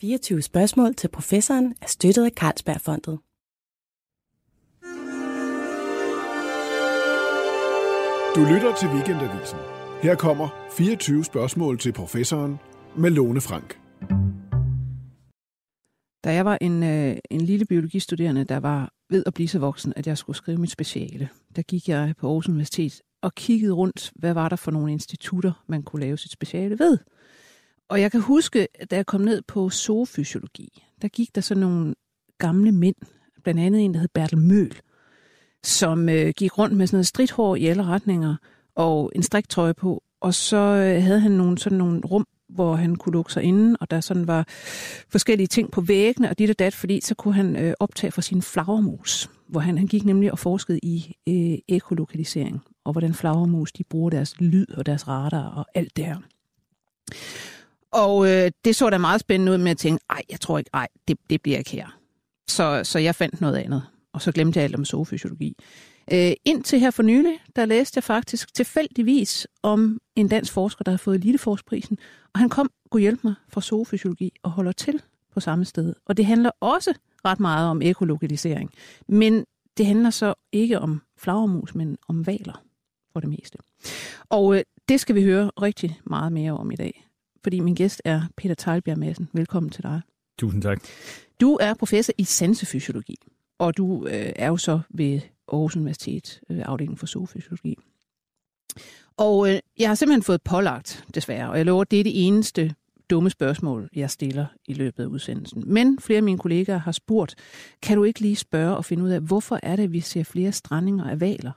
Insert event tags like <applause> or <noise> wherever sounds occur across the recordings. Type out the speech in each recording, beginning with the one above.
24 spørgsmål til professoren er støttet af Carlsbergfondet. Du lytter til Weekendavisen. Her kommer 24 spørgsmål til professoren med Lone Frank. Da jeg var en, øh, en lille biologistuderende, der var ved at blive så voksen, at jeg skulle skrive mit speciale, der gik jeg på Aarhus Universitet og kiggede rundt, hvad var der for nogle institutter, man kunne lave sit speciale ved. Og jeg kan huske, da jeg kom ned på zoofysiologi, der gik der så nogle gamle mænd, blandt andet en, der hed Bertel Møl, som øh, gik rundt med sådan noget stridthår i alle retninger og en striktrøje på, og så øh, havde han nogle, sådan nogle rum, hvor han kunne lukke sig inde, og der sådan var forskellige ting på væggene og dit og dat, fordi så kunne han øh, optage fra sin flagermus, hvor han, han gik nemlig og forskede i øh, ekolokalisering, og hvordan flagermus de bruger deres lyd og deres radar og alt det her. Og øh, det så da meget spændende ud med at tænke, ej, jeg tror ikke, ej, det, det bliver ikke her. Så, så jeg fandt noget andet, og så glemte jeg alt om zoofysiologi. Øh, indtil her for nylig, der læste jeg faktisk tilfældigvis om en dansk forsker, der har fået Eliteforsprisen, og han kom, kunne hjælpe mig fra zoofysiologi og holder til på samme sted. Og det handler også ret meget om ekolokalisering, men det handler så ikke om flagermus, men om valer for det meste. Og øh, det skal vi høre rigtig meget mere om i dag, fordi min gæst er Peter Teilbjerg Madsen. Velkommen til dig. Tusind tak. Du er professor i sansefysiologi, og du øh, er jo så ved Aarhus Universitet, øh, afdelingen for zoofysiologi. Og øh, jeg har simpelthen fået pålagt, desværre, og jeg lover, det er det eneste dumme spørgsmål, jeg stiller i løbet af udsendelsen. Men flere af mine kollegaer har spurgt, kan du ikke lige spørge og finde ud af, hvorfor er det, at vi ser flere strandinger af valer?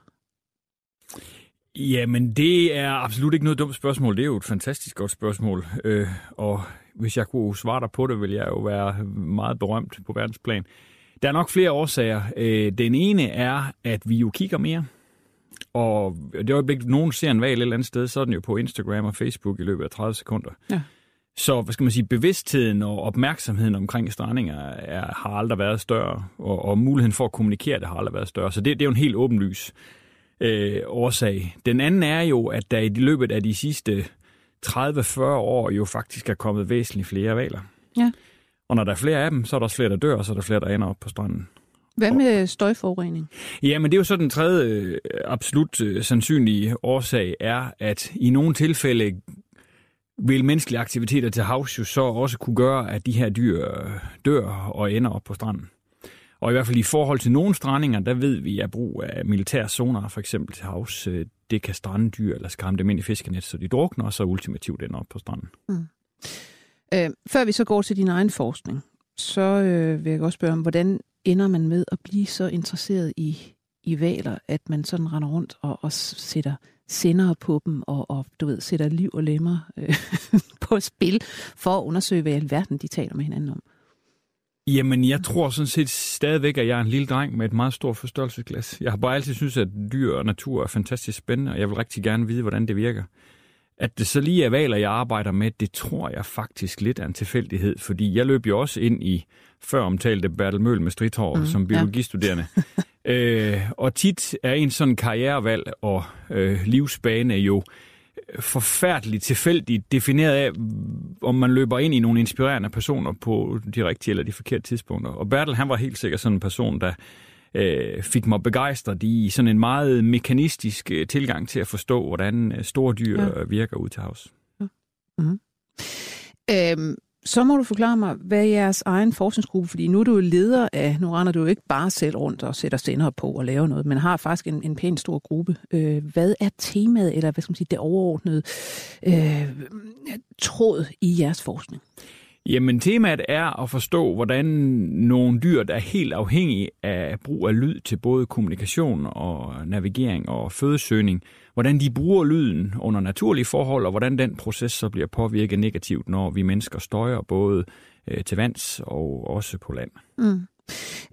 Jamen, det er absolut ikke noget dumt spørgsmål. Det er jo et fantastisk godt spørgsmål. Øh, og hvis jeg kunne svare dig på det, vil jeg jo være meget berømt på verdensplan. Der er nok flere årsager. Øh, den ene er, at vi jo kigger mere. Og det øjeblik, nogen ser en valg et eller andet sted, så er den jo på Instagram og Facebook i løbet af 30 sekunder. Ja. Så, hvad skal man sige, bevidstheden og opmærksomheden omkring strandinger er, har aldrig været større, og, og muligheden for at kommunikere det har aldrig været større. Så det, det er jo en helt åbenlys øh, årsag. Den anden er jo, at der i løbet af de sidste 30-40 år jo faktisk er kommet væsentligt flere valer. Ja. Og når der er flere af dem, så er der også flere, der dør, og så er der flere, der ender op på stranden. Hvad med støjforurening? Ja, men det er jo så den tredje øh, absolut øh, sandsynlige årsag, er, at i nogle tilfælde vil menneskelige aktiviteter til havs jo så også kunne gøre, at de her dyr øh, dør og ender op på stranden. Og i hvert fald i forhold til nogle strandinger, der ved vi, at brug af militære zoner, for eksempel til havs, øh, det kan strande dyr eller skræmme dem ind i fiskenet, så de drukner, og så ultimativt ender op på stranden. Mm. Øh, før vi så går til din egen forskning, så øh, vil jeg også spørge om, hvordan ender man med at blive så interesseret i, i valer, at man sådan render rundt og, og sætter sender på dem og, og du ved, sætter liv og lemmer øh, <laughs> på spil for at undersøge, hvad i alverden de taler med hinanden om? Jamen, jeg tror sådan set stadigvæk, at jeg er en lille dreng med et meget stort forstørrelsesglas. Jeg har bare altid synes, at dyr og natur er fantastisk spændende, og jeg vil rigtig gerne vide, hvordan det virker. At det så lige er valer, jeg arbejder med, det tror jeg faktisk lidt er en tilfældighed, fordi jeg løb jo også ind i før omtalte Bertel Møl med stridthår mm, som biologistuderende. Ja. <laughs> øh, og tit er en sådan karrierevalg og øh, livsbane jo forfærdeligt tilfældigt defineret af, om man løber ind i nogle inspirerende personer på de rigtige eller de forkerte tidspunkter. Og Bertel, han var helt sikkert sådan en person, der øh, fik mig begejstret i sådan en meget mekanistisk øh, tilgang til at forstå, hvordan øh, store dyr ja. virker ud til havs. Ja. Mm-hmm. Øhm, så må du forklare mig, hvad er jeres egen forskningsgruppe, fordi nu er du jo leder af, nu render du jo ikke bare selv rundt og sætter sender på og laver noget, men har faktisk en, en pæn stor gruppe. Øh, hvad er temaet, eller hvad skal man sige, det overordnede øh, tråd i jeres forskning? Jamen, temaet er at forstå, hvordan nogle dyr, der er helt afhængige af brug af lyd til både kommunikation og navigering og fødesøgning, hvordan de bruger lyden under naturlige forhold, og hvordan den proces så bliver påvirket negativt, når vi mennesker støjer både øh, til vands og også på land. Mm.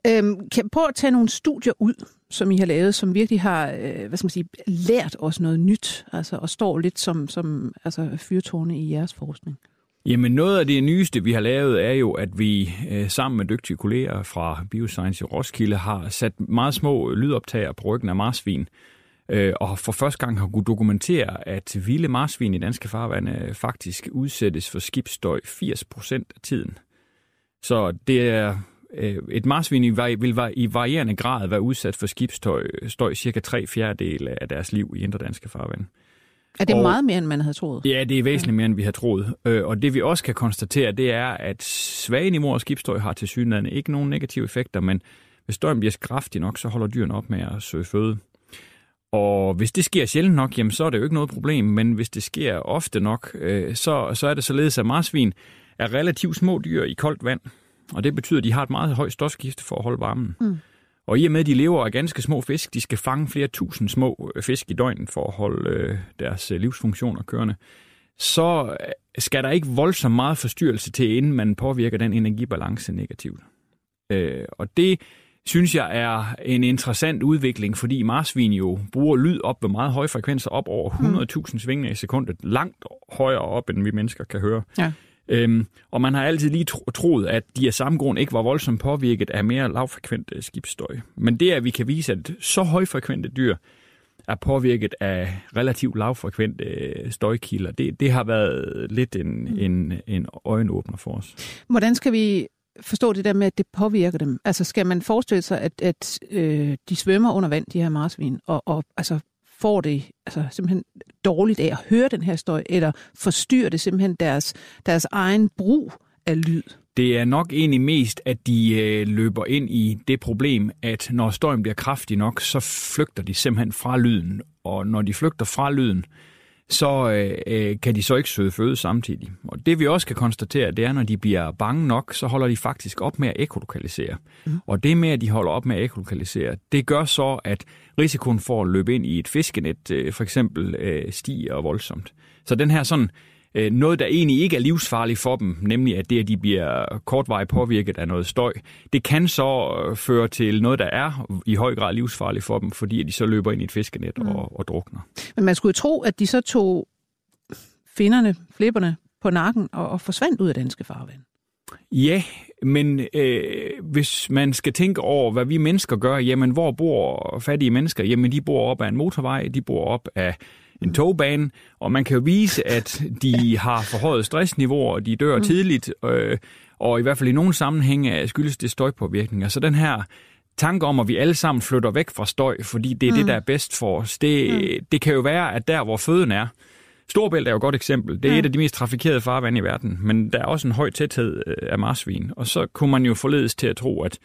Øhm, kan prøve at tage nogle studier ud, som I har lavet, som virkelig har øh, hvad skal man sige, lært os noget nyt, altså, og står lidt som, som altså, fyrtårne i jeres forskning? Jamen noget af det nyeste, vi har lavet, er jo, at vi øh, sammen med dygtige kolleger fra Bioscience i Roskilde har sat meget små lydoptager på ryggen af marsvin, øh, og for første gang har kunne dokumentere, at vilde marsvin i danske farvande faktisk udsættes for skibsstøj 80% af tiden. Så det er øh, et marsvin vil i varierende grad være udsat for skibsstøj støj cirka 3 fjerdedele af deres liv i indre danske farvande. Er det og, meget mere, end man havde troet? Ja, det er væsentligt mere, end vi har troet. Øh, og det vi også kan konstatere, det er, at svage niveauer af skibstøj har til synligheden ikke nogen negative effekter, men hvis støjen bliver kraftig nok, så holder dyrene op med at søge føde. Og hvis det sker sjældent nok, jamen, så er det jo ikke noget problem, men hvis det sker ofte nok, øh, så, så er det således, at marsvin er relativt små dyr i koldt vand, og det betyder, at de har et meget højt stofskifte for at holde varmen. Mm. Og i og med, at de lever af ganske små fisk, de skal fange flere tusind små øh, fisk i døgnet for at holde øh, deres øh, livsfunktioner kørende, så øh, skal der ikke voldsomt meget forstyrrelse til, inden man påvirker den energibalance negativt. Øh, og det synes jeg er en interessant udvikling, fordi marsvin jo bruger lyd op ved meget høje frekvenser, op over 100.000 svingninger i sekundet, langt højere op, end vi mennesker kan høre. Ja. Øhm, og man har altid lige tro, troet, at de af samme grund ikke var voldsomt påvirket af mere lavfrekvent skibsstøj. Men det, at vi kan vise, at så højfrekvente dyr er påvirket af relativt lavfrekvente øh, støjkilder, det, det har været lidt en, mm. en, en øjenåbner for os. Hvordan skal vi forstå det der med, at det påvirker dem? Altså skal man forestille sig, at, at øh, de svømmer under vand, de her marsvin, og, og altså får det altså, simpelthen dårligt af at høre den her støj, eller forstyrrer det simpelthen deres, deres egen brug af lyd? Det er nok egentlig mest, at de øh, løber ind i det problem, at når støjen bliver kraftig nok, så flygter de simpelthen fra lyden. Og når de flygter fra lyden, så øh, øh, kan de så ikke søge føde samtidig. Og det vi også kan konstatere, det er, når de bliver bange nok, så holder de faktisk op med at ekolokalisere. Mm. Og det med, at de holder op med at ekolokalisere, det gør så, at risikoen for at løbe ind i et fiskenet øh, for eksempel øh, stiger voldsomt. Så den her sådan noget, der egentlig ikke er livsfarligt for dem, nemlig at det, at de bliver kortvarigt påvirket af noget støj, det kan så øh, føre til noget, der er i høj grad livsfarligt for dem, fordi at de så løber ind i et fiskenet mm. og, og drukner. Men man skulle jo tro, at de så tog finderne, flipperne på nakken og, og forsvandt ud af danske farvand. Ja, men øh, hvis man skal tænke over, hvad vi mennesker gør, jamen hvor bor fattige mennesker? Jamen de bor op ad en motorvej, de bor op af en togbane, og man kan jo vise, at de <laughs> har forhøjet stressniveau, og de dør mm. tidligt, øh, og i hvert fald i nogle sammenhænge skyldes det støjpåvirkninger. Så den her tanke om, at vi alle sammen flytter væk fra støj, fordi det er mm. det, der er bedst for os, det, mm. det kan jo være, at der, hvor føden er, Storbælt er jo et godt eksempel. Det er mm. et af de mest trafikerede farvande i verden, men der er også en høj tæthed øh, af marsvin. Og så kunne man jo forledes til at tro, at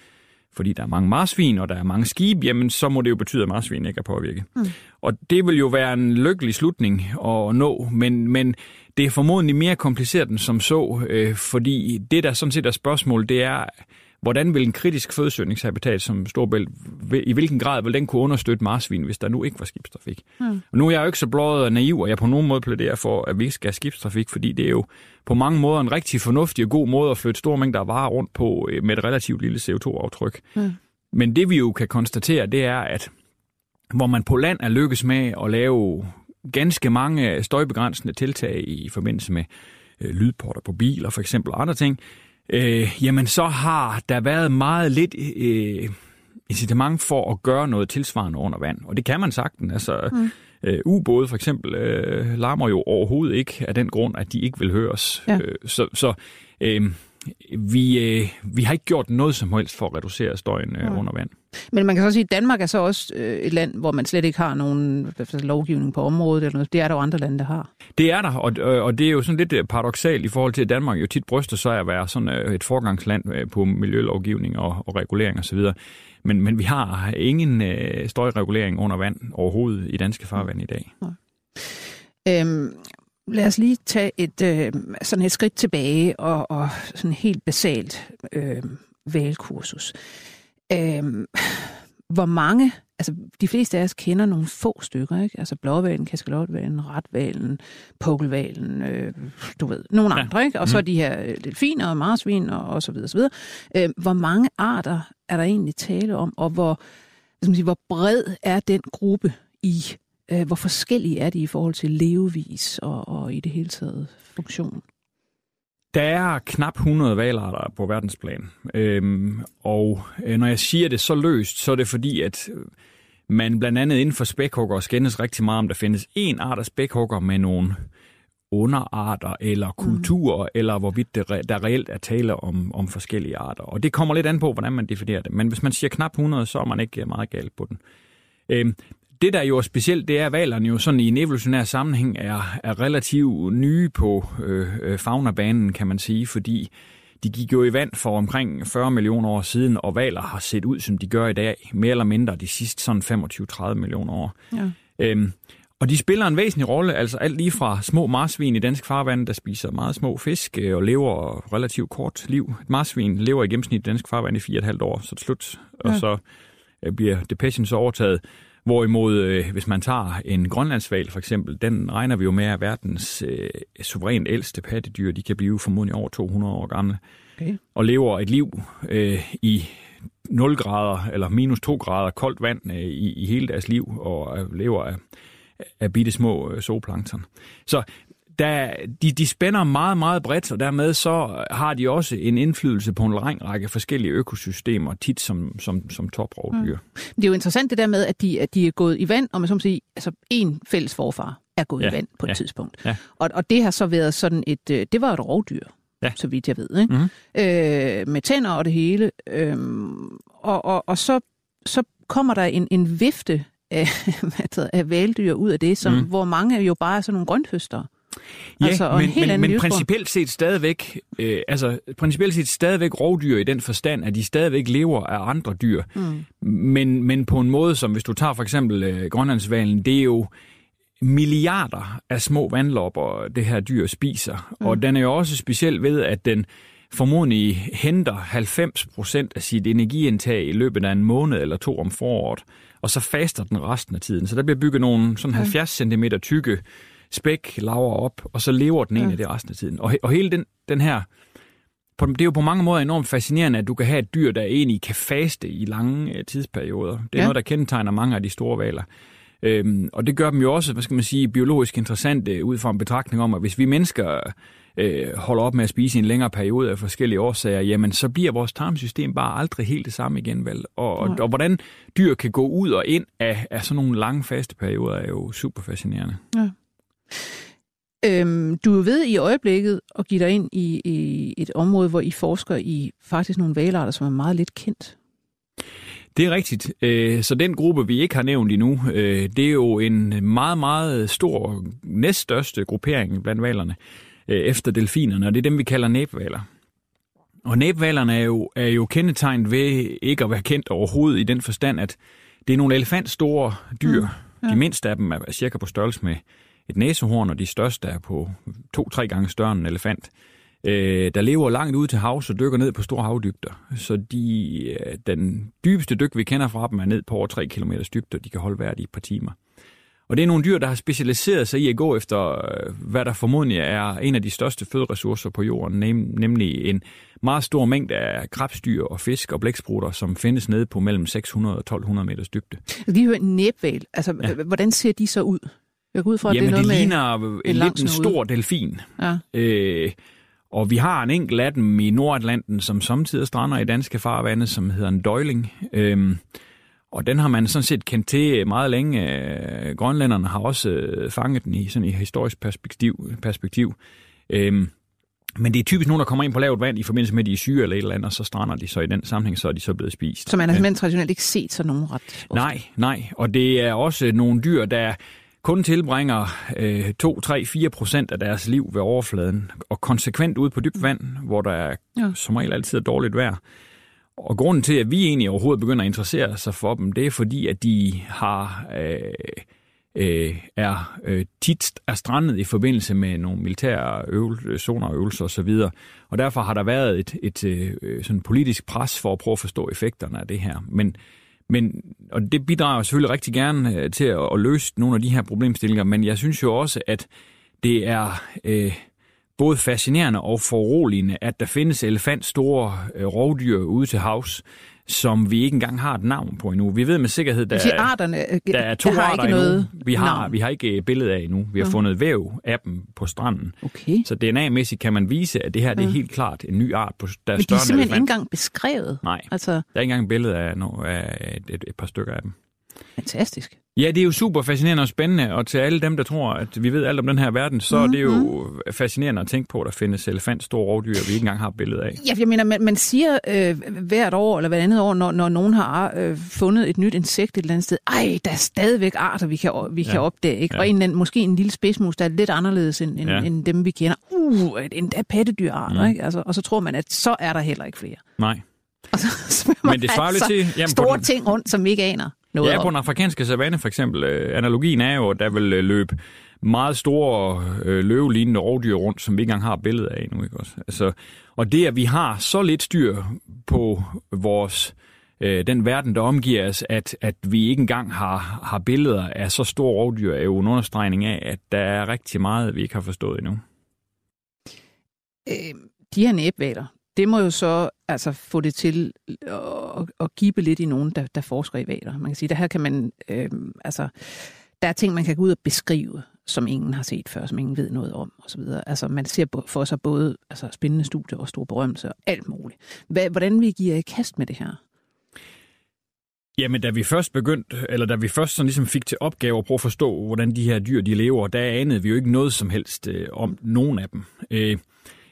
fordi der er mange marsvin, og der er mange skibe, jamen så må det jo betyde, at marsvin ikke er påvirket. Mm. Og det vil jo være en lykkelig slutning at nå, men, men det er formodentlig mere kompliceret end som så, øh, fordi det, der sådan set er spørgsmål, det er, hvordan vil en kritisk fødesøgningshabitat som Storbælt, i hvilken grad vil den kunne understøtte marsvin, hvis der nu ikke var skibstrafik? Mm. Og nu er jeg jo ikke så blået og naiv, og jeg på nogen måde plæderer for, at vi ikke skal have skibstrafik, fordi det er jo på mange måder en rigtig fornuftig og god måde at flytte store mængder af varer rundt på øh, med et relativt lille CO2-aftryk. Mm. Men det vi jo kan konstatere, det er, at hvor man på land er lykkes med at lave ganske mange støjbegrænsende tiltag i forbindelse med øh, lydporter på biler for eksempel og andre ting, øh, jamen så har der været meget lidt øh, incitament for at gøre noget tilsvarende under vand. Og det kan man sagtens. Altså, mm. øh, ubåde for eksempel øh, larmer jo overhovedet ikke af den grund, at de ikke vil høres. Ja. Øh, så så øh, vi, øh, vi har ikke gjort noget som helst for at reducere støjen øh, ja. under vand. Men man kan så sige, at Danmark er så også øh, et land, hvor man slet ikke har nogen lovgivning på området. Eller noget. Det er der jo andre lande, der har. Det er der, og, og det er jo sådan lidt øh, paradoxalt i forhold til, at Danmark jo tit bryster sig at være sådan øh, et forgangsland på miljølovgivning og, og regulering osv. Men, men vi har ingen øh, støjregulering under vand overhovedet i danske farvand i dag. Ja. Øhm, lad os lige tage et, øh, sådan et skridt tilbage og, og sådan helt basalt øh, valgkursus. Øh, hvor mange, altså de fleste af os kender nogle få stykker, ikke? Altså blåvalen, kaskelotvalen, retvalen, pukkelvalen, øh, du ved, nogle ja. andre, ikke? Og så mm. de her øh, delfiner og marsvin og, og så videre, så videre. Øh, hvor mange arter er der egentlig tale om, og hvor, skal man sige, hvor bred er den gruppe i Øh, hvor forskellige er de i forhold til levevis og, og i det hele taget funktion? Der er knap 100 valarter på verdensplan. Øhm, og øh, når jeg siger det så løst, så er det fordi, at man blandt andet inden for spækhugger skændes rigtig meget om, der findes en art af spækhugger med nogle underarter eller kulturer, mm. eller hvorvidt det, der reelt er tale om, om forskellige arter. Og det kommer lidt an på, hvordan man definerer det. Men hvis man siger knap 100, så er man ikke meget galt på den. Øhm, det, der jo er specielt, det er, at valerne jo sådan i en evolutionær sammenhæng er, er relativt nye på øh, øh, faunabanen, kan man sige, fordi de gik jo i vand for omkring 40 millioner år siden, og valer har set ud, som de gør i dag, mere eller mindre de sidste sådan 25-30 millioner år. Ja. Øhm, og de spiller en væsentlig rolle, altså alt lige fra små marsvin i dansk farvand, der spiser meget små fisk øh, og lever relativt kort liv. Et marsvin lever i gennemsnit i dansk farvand i 4,5 år, så det slut, ja. og så øh, bliver depression så overtaget. Hvorimod, øh, hvis man tager en grønlandsval for eksempel, den regner vi jo med at verdens øh, suverænt ældste pattedyr. De kan blive formodentlig over 200 år gamle. Okay. Og lever et liv øh, i 0 grader eller minus 2 grader koldt vand øh, i, i hele deres liv, og øh, lever af, af bitte små øh, zooplankton. Så der, de, de spænder meget, meget bredt, og dermed så har de også en indflydelse på en lang række forskellige økosystemer, tit som, som, som toprovdyr. Mm. Det er jo interessant det der med, at de, at de er gået i vand, og man så må sige, altså en fælles forfar er gået ja. i vand på et ja. tidspunkt. Ja. Og, og det har så været sådan et, øh, det var et rovdyr, ja. så vidt jeg ved, ikke? Mm. Øh, med tænder og det hele. Øh, og, og, og så, så kommer der en, en vifte af, <laughs> af valdyr ud af det, som, mm. hvor mange jo bare er sådan nogle grønthøstere. Ja, altså, men, men, men principielt set stadigvæk, øh, altså principielt set stadigvæk rovdyr i den forstand, at de stadigvæk lever af andre dyr. Mm. Men, men på en måde, som hvis du tager for eksempel øh, Grønlandsvalen, det er jo milliarder af små vandlopper, det her dyr spiser. Mm. Og den er jo også speciel ved, at den formodentlig henter 90 procent af sit energiindtag i løbet af en måned eller to om foråret, og så faster den resten af tiden. Så der bliver bygget nogle sådan 70 cm tykke spæk laver op, og så lever den egentlig ja. det resten af tiden. Og, og hele den, den her... På, det er jo på mange måder enormt fascinerende, at du kan have et dyr, der egentlig kan faste i lange øh, tidsperioder. Det er ja. noget, der kendetegner mange af de store valer. Øhm, og det gør dem jo også, hvad skal man sige, biologisk interessante ud fra en betragtning om, at hvis vi mennesker øh, holder op med at spise i en længere periode af forskellige årsager, jamen så bliver vores tarmsystem bare aldrig helt det samme igen, vel? Og, og, og hvordan dyr kan gå ud og ind af, af sådan nogle lange faste perioder, er jo super fascinerende. Ja. Øhm, du er ved i øjeblikket at give dig ind i, i et område, hvor I forsker i faktisk nogle valarter, som er meget lidt kendt. Det er rigtigt. Øh, så den gruppe, vi ikke har nævnt endnu, øh, det er jo en meget, meget stor, næststørste gruppering blandt valerne øh, efter delfinerne, og det er dem, vi kalder næbvaler. Og næbvalerne er jo, er jo kendetegnet ved ikke at være kendt overhovedet i den forstand, at det er nogle elefantstore dyr. Mm, ja. De mindste af dem er cirka på størrelse med et næsehorn, og de største er på to-tre gange større end en elefant, øh, der lever langt ud til havs og dykker ned på store havdybder. Så de, øh, den dybeste dyk, vi kender fra dem, er ned på over 3 km dybde, og de kan holde værd i et par timer. Og det er nogle dyr, der har specialiseret sig i at gå efter, øh, hvad der formodentlig er en af de største føderessourcer på jorden, nem, nemlig en meget stor mængde af krabstyr og fisk og blæksprutter, som findes nede på mellem 600 og 1200 meters dybde. Vi hører næbval. Altså, ja. hvordan ser de så ud? Jeg går ud fra, at Jamen, det er noget det ligner med en, lidt en stor delfin. Ja. Øh, og vi har en enkelt af dem i Nordatlanten, som samtidig strander i danske farvande, som hedder en døjling. Øh, og den har man sådan set kendt til meget længe. Øh, grønlænderne har også øh, fanget den i sådan et historisk perspektiv. perspektiv. Øh, men det er typisk nogen, der kommer ind på lavt vand i forbindelse med, at de er syge eller et eller andet, og så strander de så i den sammenhæng, så er de så blevet spist. Så man har simpelthen traditionelt ikke set sådan nogen ret ofte? Nej, nej. Og det er også nogle dyr, der kun tilbringer øh, 2, 3, 4 procent af deres liv ved overfladen, og konsekvent ude på dybt vand, hvor der er, ja. som regel altid er dårligt vejr. Og grunden til, at vi egentlig overhovedet begynder at interessere sig for dem, det er fordi, at de har øh, øh, er øh, tit er strandet i forbindelse med nogle militære øvelser, zonerøvelser osv. Og derfor har der været et, et, et øh, sådan politisk pres for at prøve at forstå effekterne af det her. Men men, og det bidrager selvfølgelig rigtig gerne øh, til at, at løse nogle af de her problemstillinger, men jeg synes jo også, at det er øh, både fascinerende og foruroligende, at der findes elefantstore øh, rovdyr ude til havs, som vi ikke engang har et navn på endnu. Vi ved med sikkerhed, der, er, arterne, øh, der er to har arter ikke noget endnu. Vi har, navn. vi har ikke billede af endnu. Vi har fundet væv af dem på stranden. Okay. Så DNA-mæssigt kan man vise, at det her det er helt klart en ny art, på, der er Men større de er simpelthen ikke engang beskrevet? Nej, altså... der er ikke engang billede af, no, af et, et, et par stykker af dem. Fantastisk. Ja, det er jo super fascinerende og spændende, og til alle dem, der tror, at vi ved alt om den her verden, så mm-hmm. er det jo Mhm. fascinerende at tænke på, at der findes elefant, store rovdyr, vi ikke engang har billeder af. Ja, jeg mener, man, man siger øh, hvert år, eller hvert andet år, når, når nogen har øh, fundet et nyt insekt et eller andet sted, ej, der er stadigvæk arter, vi kan, vi kan Ja. opdage, ikke? Ja. Og en, anden- måske en lille spidsmus, der er lidt anderledes end, end, Ja. end dem, vi kender. Uh, endda pattedyrarter, Mm. ikke? Altså, og så tror man, at så er der heller ikke flere. Nej. Og så <laughs> svømmer Men det svarer altså til... Jamen, store den, ting rundt, som vi ikke aner noget ja, på den afrikanske savanne for eksempel. Øh, analogien er jo, at der vil øh, løbe meget store øh, løvelignende rovdyr rundt, som vi ikke engang har billeder af endnu. Ikke også? Altså, og det, at vi har så lidt styr på vores øh, den verden, der omgiver os, at, at vi ikke engang har, har billeder af så store rovdyr, er jo en understregning af, at der er rigtig meget, vi ikke har forstået endnu. øh, de her næbvaler, det må jo så altså få det til at, at give lidt i nogen, der, der forsker i valer. Man kan sige, der her kan man, øh, altså, der er ting, man kan gå ud og beskrive, som ingen har set før, som ingen ved noget om, osv. Altså, man ser for sig både altså, spændende studier og store berømmelse og alt muligt. Hvad, hvordan vi giver i kast med det her? Jamen, da vi først begyndte, eller da vi først sådan ligesom fik til opgave at prøve at forstå, hvordan de her dyr de lever, der anede vi jo ikke noget som helst øh, om nogen af dem. Øh,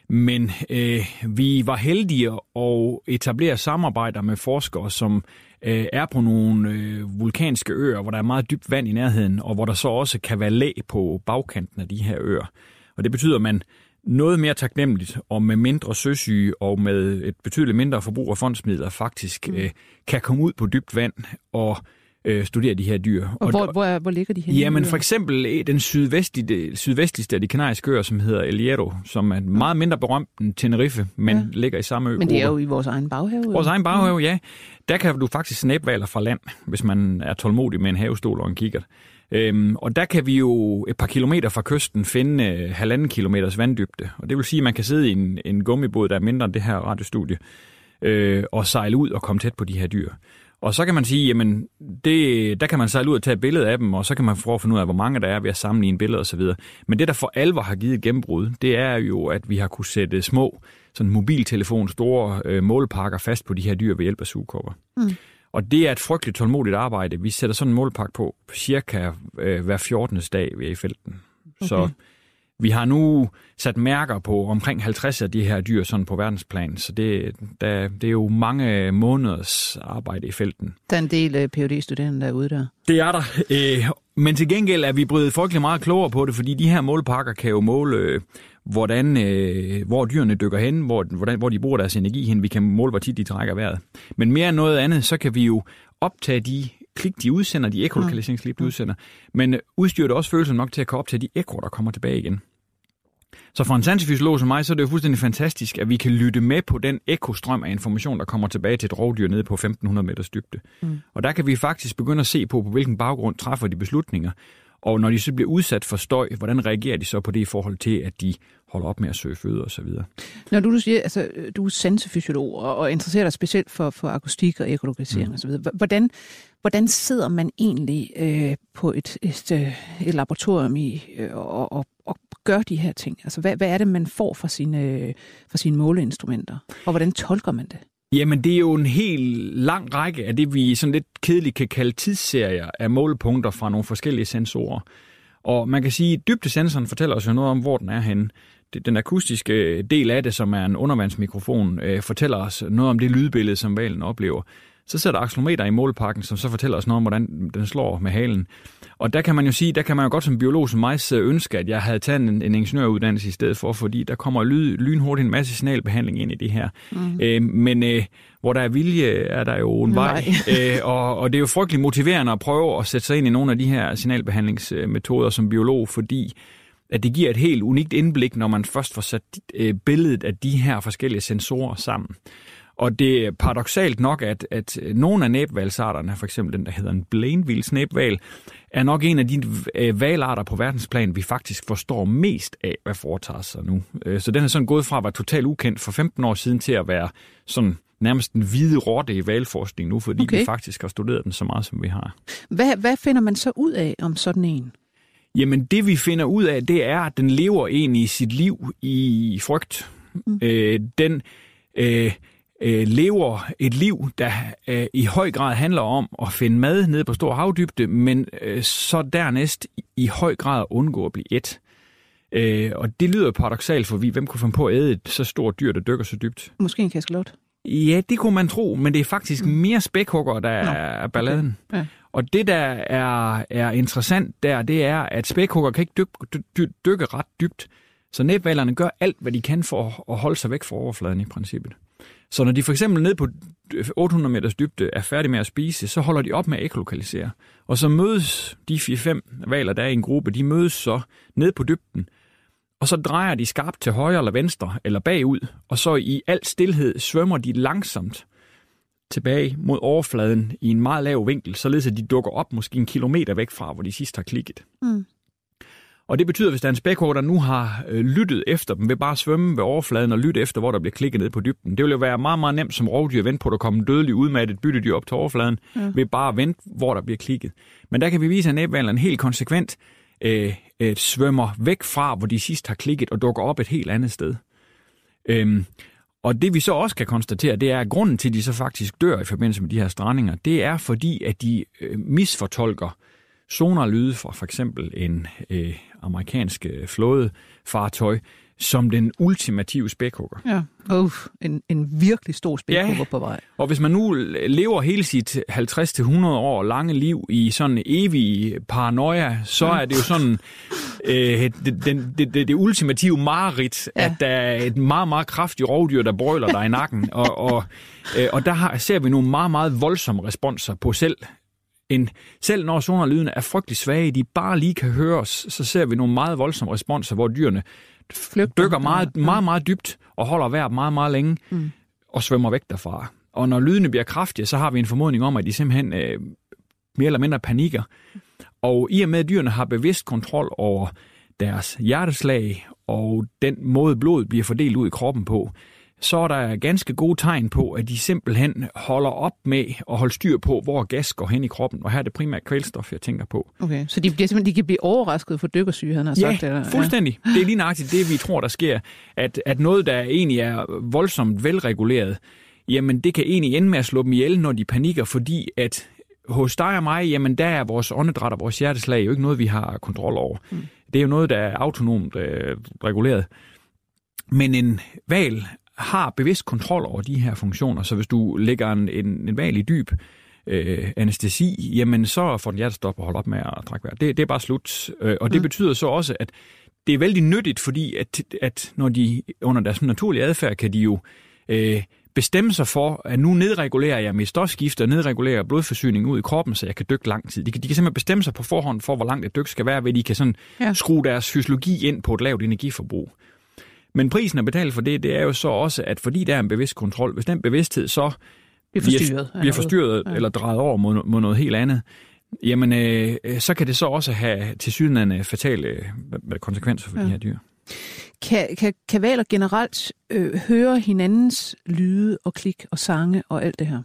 men øh, vi var heldige at etablere samarbejder med forskere, som øh, er på nogle øh, vulkanske øer, hvor der er meget dybt vand i nærheden, og hvor der så også kan være læ på bagkanten af de her øer. Og det betyder, at man noget mere taknemmeligt og med mindre søsyge og med et betydeligt mindre forbrug af fondsmidler faktisk øh, kan komme ud på dybt vand og øh, studere de her dyr. Og, hvor, hvor, hvor ligger de henne? Jamen for eksempel øh, den sydvestlige, sydvestligste af de kanariske øer, som hedder El Hierro, som er meget mindre berømt end Tenerife, men Ja. ligger i samme ø. Men det er jo i vores egen baghave. Vores egen baghave, ja. Der kan du faktisk snæbvaler fra land, hvis man er tålmodig med en havestol og en kikkert. Øhm, og der kan vi jo et par kilometer fra kysten finde øh, halvanden kilometers vanddybde. Og det vil sige, at man kan sidde i en, en gummibåd, der er mindre end det her radiostudie, øh, og sejle ud og komme tæt på de her dyr. Og så kan man sige, jamen, det, der kan man sejle ud og tage et billede af dem, og så kan man prøve at finde ud af, hvor mange der er ved at sammenligne billeder osv. Men det, der for alvor har givet et gennembrud, det er jo, at vi har kunne sætte små sådan mobiltelefon, store øh, målepakker fast på de her dyr ved hjælp af sugekopper. Mm. Og det er et frygteligt tålmodigt arbejde. Vi sætter sådan en målpakke på cirka øh, hver 14. dag, vi er i felten. Okay. Så vi har nu sat mærker på omkring 50 af de her dyr sådan på verdensplan, så det, der, det er jo mange måneders arbejde i felten. Der er en del øh, phd studerende derude der. Det er der, øh, men til gengæld er vi blevet frygtelig meget klogere på det, fordi de her målpakker kan jo måle, hvordan, øh, hvor dyrene dykker hen, hvor, hvordan, hvor de bruger deres energi hen. Vi kan måle, hvor tit de trækker vejret. Men mere end noget andet, så kan vi jo optage de klik, de udsender, de ekolokaliseringsklip, de udsender, men øh, udstyrer det også følelsen nok til at kunne optage de ekor, der kommer tilbage igen. Så for en sansefysiolog som mig, så er det jo fuldstændig fantastisk, at vi kan lytte med på den ekostrøm af information, der kommer tilbage til et rovdyr nede på 1500 meters dybde. Mm. Og der kan vi faktisk begynde at se på, på hvilken baggrund træffer de beslutninger. Og når de så bliver udsat for støj, hvordan reagerer de så på det i forhold til, at de holder op med at søge føde osv.? Når du, du siger, altså, du er sansefysiolog og, og interesserer dig specielt for, for akustik og ekolokalisering mm. osv., hvordan, hvordan sidder man egentlig øh, på et, et, øh, et laboratorium i, øh, og, og, og gør de her ting? Altså, hvad, hvad er det, man får fra sine, fra sine måleinstrumenter? Og hvordan tolker man det? Jamen, det er jo en helt lang række af det, vi sådan lidt kedeligt kan kalde tidsserier af målepunkter fra nogle forskellige sensorer. Og man kan sige, at dybdesensoren fortæller os jo noget om, hvor den er henne. Det- Den akustiske del af det, som er en undervandsmikrofon, øh, fortæller os noget om det lydbillede, som valen oplever. Så sætter akselometer i målpakken, som så fortæller os noget om, hvordan den slår med halen. Og der kan man jo sige, der kan man jo godt som biolog som mig ønske, at jeg havde taget en, en ingeniøruddannelse i stedet for, fordi der kommer lyd, lynhurtigt en masse signalbehandling ind i det her. Mm. Øh, men øh, hvor der er vilje, er der jo en vej. <laughs> øh, og, og det er jo frygtelig motiverende at prøve at sætte sig ind i nogle af de her signalbehandlingsmetoder som biolog, fordi at det giver et helt unikt indblik, når man først får sat øh, billedet af de her forskellige sensorer sammen. Og det er paradoxalt nok, at, at nogle af næbvalsarterne, for eksempel den, der hedder en Blainville-snæbval, er nok en af de øh, valarter på verdensplan, vi faktisk forstår mest af, hvad foretager sig nu. Øh, Så den er sådan gået fra at være totalt ukendt for 15 år siden til at være sådan nærmest en hvide rotte i valforskning nu, fordi okay. vi faktisk har studeret den så meget, som vi har. Hvad, hvad finder man så ud af om sådan en? Jamen det vi finder ud af, det er, at den lever egentlig sit liv i frygt. Mm. Øh, den øh, øh, lever et liv, der øh, i høj grad handler om at finde mad nede på stor havdybde, men øh, så dernæst i, i høj grad undgå at blive et. Øh, og det lyder paradoxalt, for vi, hvem kunne finde på at æde et så stort dyr, der dykker så dybt? Måske en kaskelot. Ja, det kunne man tro, men det er faktisk mm. mere spækhugger, der Nå, er balladen. Okay. Ja. Og det, der er, er interessant der, det er, at spækhugger kan ikke dykke, dy, dykke ret dybt. Så næbvalerne gør alt, hvad de kan for at holde sig væk fra overfladen i princippet. Så når de for eksempel ned på øh, 800 meters dybde er færdige med at spise, så holder de op med at ekolokalisere. Og så mødes de 4-5 valer, der er i en gruppe, de mødes så ned på dybden, og så drejer de skarpt til højre eller venstre eller bagud, og så i al stillhed svømmer de langsomt tilbage mod overfladen i en meget lav vinkel, således at de dukker op måske en kilometer væk fra, hvor de sidst har klikket. Mm. Og det betyder, at hvis der er en spækhugger, der nu har øh, lyttet efter dem, vil bare svømme ved overfladen og lytte efter, hvor der bliver klikket ned på dybden. Det vil jo være meget, meget nemt som rovdyr at vente på, at der kommer dødelig ud med et byttedyr op til overfladen, ja. ved bare at vente, hvor der bliver klikket. Men der kan vi vise, at næbvaleren helt konsekvent øh, øh, svømmer væk fra, hvor de sidst har klikket, og dukker op et helt andet sted. Øhm, og det vi så også kan konstatere, det er, at grunden til, at de så faktisk dør i forbindelse med de her strandinger, det er fordi, at de øh, misfortolker sonarlyde fra for eksempel en øh, amerikansk øh, flådefartøj, som den ultimative spækhugger. Ja, uh, en, en virkelig stor spækhugger ja. på vej. Og hvis man nu lever hele sit 50-100 år lange liv i sådan en evig paranoia, så ja. er det jo sådan <laughs> øh, det, det, det, det, det ultimative mareridt, ja. at der er et meget, meget kraftigt rovdyr, der brøler dig i nakken. <laughs> og, og, øh, og der har, ser vi nogle meget, meget voldsomme responser på selv en, selv når sonarlydene er frygtelig svage, de bare lige kan høres, så ser vi nogle meget voldsomme responser, hvor dyrene Flygter. dykker meget, meget, meget dybt og holder vejret meget, meget længe mm. og svømmer væk derfra. Og når lydene bliver kraftige, så har vi en formodning om, at de simpelthen øh, mere eller mindre panikker. Og i og med, at dyrene har bevidst kontrol over deres hjerteslag og den måde blodet bliver fordelt ud i kroppen på, så er der ganske gode tegn på, at de simpelthen holder op med at holde styr på, hvor gas går hen i kroppen. Og her er det primært kvælstof, jeg tænker på. Okay, så de, bliver simpelthen, de kan blive overrasket for dykkersyge, han har ja, sagt? Eller? fuldstændig. Ja. Det er lige nøjagtigt det, vi tror, der sker. At, at noget, der egentlig er voldsomt velreguleret, jamen det kan egentlig ende med at slå dem ihjel, når de panikker, fordi at hos dig og mig, jamen der er vores åndedræt og vores hjerteslag jo ikke noget, vi har kontrol over. Mm. Det er jo noget, der er autonomt øh, reguleret. Men en val har bevidst kontrol over de her funktioner, så hvis du lægger en, en, en valg i dyb øh, anestesi, jamen så får den hjertestop og holde op med at trække vejr. Det, det er bare slut. Øh, og det mm. betyder så også, at det er vældig nyttigt, fordi at, at når de under deres naturlige adfærd, kan de jo øh, bestemme sig for, at nu nedregulerer jeg mit stofskift og nedregulerer blodforsyningen ud i kroppen, så jeg kan dykke lang tid. De kan, de kan simpelthen bestemme sig på forhånd for, hvor langt et dyk skal være, ved de kan sådan ja. skrue deres fysiologi ind på et lavt energiforbrug. Men prisen at betale for det, det er jo så også, at fordi der er en bevidst kontrol, hvis den bevidsthed så bliver forstyrret, bliver, forstyrret ja. eller drejet over mod, mod noget helt andet, jamen øh, så kan det så også have til sydenlande fatale øh, konsekvenser for ja. de her dyr. Kan, kan, kan valer generelt øh, høre hinandens lyde og klik og sange og alt det her?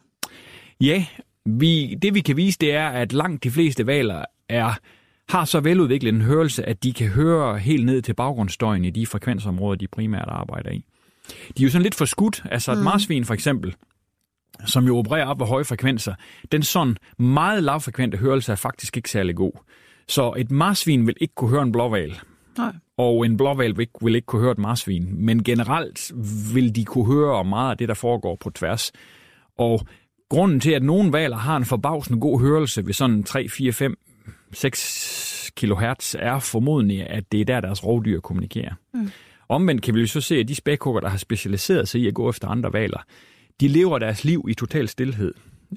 Ja, vi, det vi kan vise, det er, at langt de fleste valer er har så veludviklet en hørelse, at de kan høre helt ned til baggrundsstøjen i de frekvensområder, de primært arbejder i. De er jo sådan lidt for skudt, altså et mm. marsvin for eksempel, som jo opererer op på høje frekvenser, den sådan meget lavfrekvente hørelse er faktisk ikke særlig god. Så et marsvin vil ikke kunne høre en blåval. Nej. Og en blåval vil ikke, vil ikke kunne høre et marsvin. Men generelt vil de kunne høre meget af det, der foregår på tværs. Og grunden til, at nogle valer har en forbavsende god hørelse ved sådan 3, 4, 5 6 kHz er formodentlig, at det er der, deres rovdyr kommunikerer. Mm. Omvendt kan vi jo så se, at de spækhugger, der har specialiseret sig i at gå efter andre valer, de lever deres liv i total stillhed.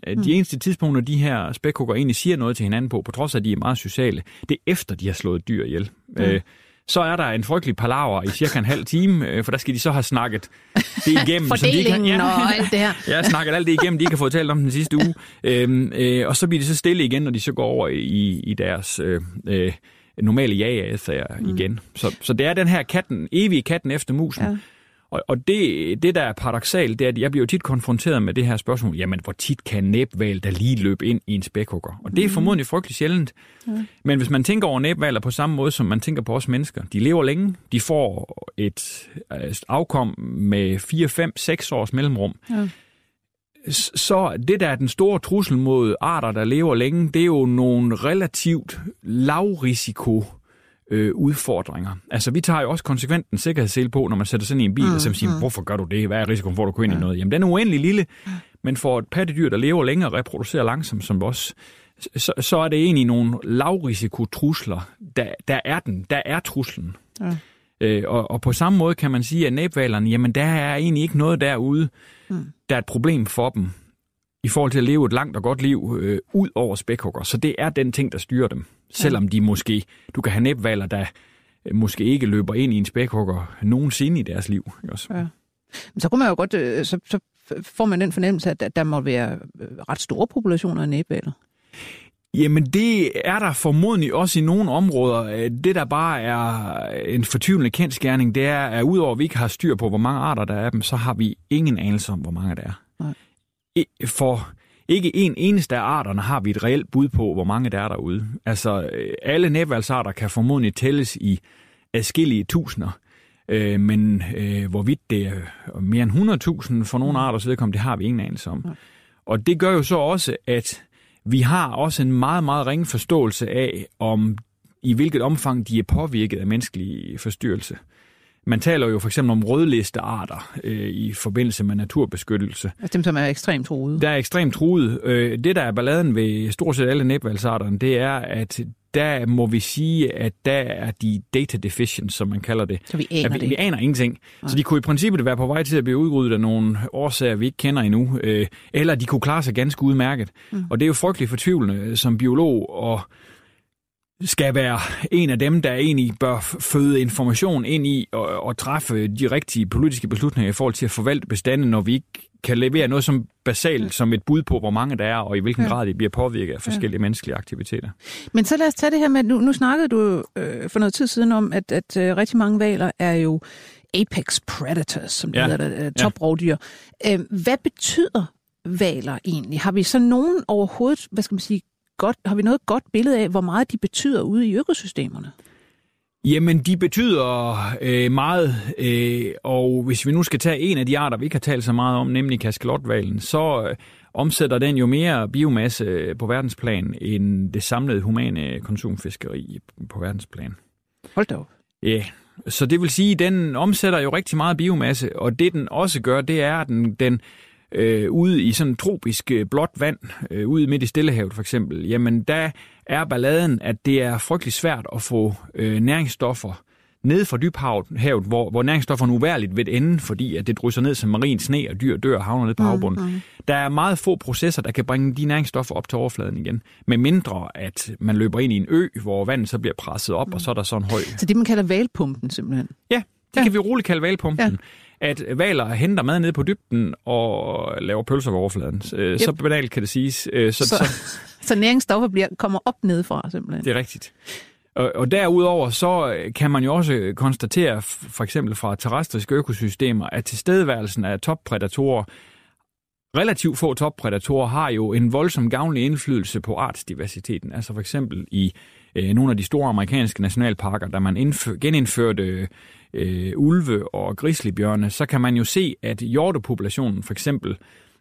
Mm. De eneste tidspunkter, de her spækhugger egentlig siger noget til hinanden på, på trods af, at de er meget sociale, det er efter, de har slået dyr ihjel. Mm. Øh, så er der en frygtelig palaver i cirka en halv time, øh, for der skal de så have snakket det igennem. Fordelingen så de kan, ja, og alt det her. ja, snakket alt det igennem, de ikke har fået talt om den sidste uge. Øhm, øh, og så bliver de så stille igen, når de så går over i, i deres øh, øh, normale ja-adfærd mm. igen. Så, så det er den her katten, evige katten efter musen. Ja. Og, og det, det, der er paradoxalt, det er, at jeg bliver jo tit konfronteret med det her spørgsmål, jamen hvor tit kan næbval der lige løbe ind i en spækhugger? Og det er mm. formodentlig frygtelig sjældent. Ja. Men hvis man tænker over næbvaler på samme måde, som man tænker på os mennesker, de lever længe, de får et, afkom med 4, 5, 6 års mellemrum. Ja. så det, der er den store trussel mod arter, der lever længe, det er jo nogle relativt lavrisiko øh, udfordringer. Altså, vi tager jo også konsekvent en sikkerhedssel på, når man sætter sådan i en bil, mm, og så siger, mm. hvorfor gør du det? Hvad er risikoen for, at du går ind ja. i noget? Jamen, den er uendelig lille, men for et pattedyr, der lever længere og reproducerer langsomt som os, så, så er det egentlig nogle lavrisikotrusler. Der, der er den. Der er truslen. Ja. Øh, og, og på samme måde kan man sige, at næbvalerne, jamen der er egentlig ikke noget derude, mm. der er et problem for dem i forhold til at leve et langt og godt liv øh, ud over spækhugger. Så det er den ting, der styrer dem. Selvom de måske, du kan have næbvaler, der øh, måske ikke løber ind i en spækhugger nogensinde i deres liv. Også. Ja. Men så kunne man jo godt, øh, så, så får man den fornemmelse, at der må være øh, ret store populationer af næbvaler. Jamen, det er der formodentlig også i nogle områder. Det, der bare er en fortvivlende kendskærning, det er, at udover at vi ikke har styr på, hvor mange arter der er af dem, så har vi ingen anelse om, hvor mange der er. Nej. For ikke en eneste af arterne har vi et reelt bud på, hvor mange der er derude. Altså, alle næbvalgsarter kan formodentlig tælles i adskillige tusinder. Øh, men øh, hvorvidt det er mere end 100.000 for nogle mm. arter, så vedkommende, det har vi ingen anelse om. Og det gør jo så også, at vi har også en meget, meget ringe forståelse af, om i hvilket omfang de er påvirket af menneskelig forstyrrelse. Man taler jo for eksempel om rødlistearter øh, i forbindelse med naturbeskyttelse. Altså dem, som er ekstremt truede? Der er ekstremt truede. Øh, det, der er balladen ved stort set alle næbvalgsarterne, det er, at der må vi sige, at der er de data deficient, som man kalder det. Så vi aner vi, det Vi aner ingenting. Nej. Så de kunne i princippet være på vej til at blive udryddet af nogle årsager, vi ikke kender endnu. Øh, eller de kunne klare sig ganske udmærket. Mm. Og det er jo frygteligt fortvivlende som biolog og skal være en af dem, der egentlig bør føde information ind i og, og træffe de rigtige politiske beslutninger i forhold til at forvalte bestanden, når vi ikke kan levere noget som basalt, som et bud på, hvor mange der er, og i hvilken ja. grad de bliver påvirket af forskellige ja. menneskelige aktiviteter. Men så lad os tage det her med, nu, nu snakkede du øh, for noget tid siden om, at, at øh, rigtig mange valer er jo apex predators, som ja. hedder det, øh, toprovdyr. Ja. Øh, hvad betyder valer egentlig? Har vi så nogen overhovedet, hvad skal man sige, godt, har vi noget godt billede af, hvor meget de betyder ude i økosystemerne? Jamen, de betyder øh, meget, øh, og hvis vi nu skal tage en af de arter, vi ikke har talt så meget om, nemlig kaskelotvalen, så øh, omsætter den jo mere biomasse på verdensplan end det samlede humane konsumfiskeri på verdensplan. Hold da op. Ja, så det vil sige, at den omsætter jo rigtig meget biomasse, og det den også gør, det er, at den, den øh, ude i sådan tropisk øh, blåt vand, øh, ude midt i Stillehavet for eksempel, jamen der er balladen, at det er frygtelig svært at få øh, næringsstoffer ned fra dybhavet, havet, hvor, hvor næringsstofferne uværligt vil ende, fordi at det drysser ned som marin sne, og dyr dør og havner ned på mm, havbunden. Mm, mm. Der er meget få processer, der kan bringe de næringsstoffer op til overfladen igen, med mindre at man løber ind i en ø, hvor vandet så bliver presset op, mm. og så er der sådan en høj... Så det man kalder valpumpen simpelthen? Ja, det ja. kan vi roligt kalde valpumpen. Ja at valer henter mad ned på dybden og laver pølser på overfladen. Yep. Så banalt kan det siges. Så, så, så, <laughs> så næringsstoffer bliver, kommer op nedefra simpelthen? Det er rigtigt. Og, og derudover så kan man jo også konstatere, for eksempel fra terrestriske økosystemer, at tilstedeværelsen af toppredatorer, relativt få toppredatorer, har jo en voldsom gavnlig indflydelse på artsdiversiteten. Altså for eksempel i øh, nogle af de store amerikanske nationalparker, da man indfør, genindførte øh, ulve og grizzlybjørne, så kan man jo se, at hjortepopulationen for eksempel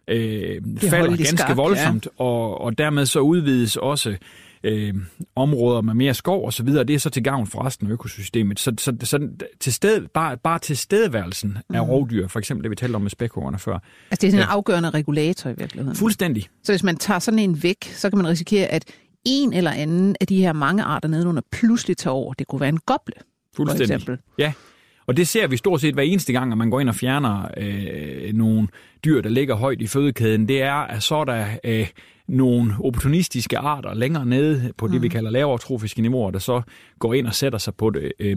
øh, falder ganske skab, voldsomt, ja. og, og dermed så udvides også øh, områder med mere skov og så videre. Det er så til gavn for resten af økosystemet. Så, så, så til sted, bare, bare til stedværelsen af mm. rovdyr, for eksempel det vi talte om med spækhuggerne før. Altså det er sådan en ja. afgørende regulator i virkeligheden. Fuldstændig. Så hvis man tager sådan en væk, så kan man risikere, at en eller anden af de her mange arter nedenunder pludselig tager over. Det kunne være en goble, Fuldstændig. for eksempel. Ja, og det ser vi stort set hver eneste gang, at man går ind og fjerner øh, nogle dyr, der ligger højt i fødekæden. Det er, at så er der øh, nogle opportunistiske arter længere nede på det, mm. vi kalder lavere trofiske niveauer, der så går ind og sætter sig på det. Øh.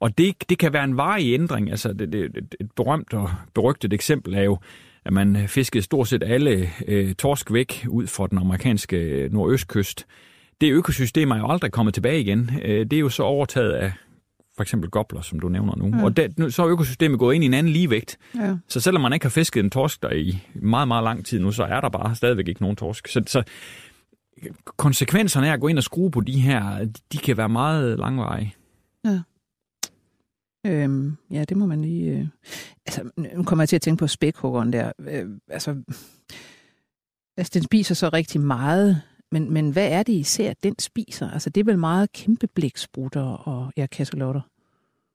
Og det, det kan være en varig ændring. Altså det, det, et berømt og berygtet eksempel er jo, at man fiskede stort set alle øh, torsk væk ud fra den amerikanske nordøstkyst. Det økosystem er jo aldrig kommet tilbage igen. Øh, det er jo så overtaget af for eksempel gobler, som du nævner nu. Mm. Og det, så er økosystemet gået ind i en anden ligevægt. Ja. Så selvom man ikke har fisket en torsk der i meget, meget lang tid nu, så er der bare stadigvæk ikke nogen torsk. Så, så konsekvenserne af at gå ind og skrue på de her, de kan være meget langvarige. Ja. Øhm, ja, det må man lige... Øh... Altså, nu kommer jeg til at tænke på spækhuggeren der. Øh, altså, Altså, den spiser så rigtig meget, men, men hvad er det især, den spiser? Altså, det er vel meget kæmpe blæksprutter og ja, kasselotter.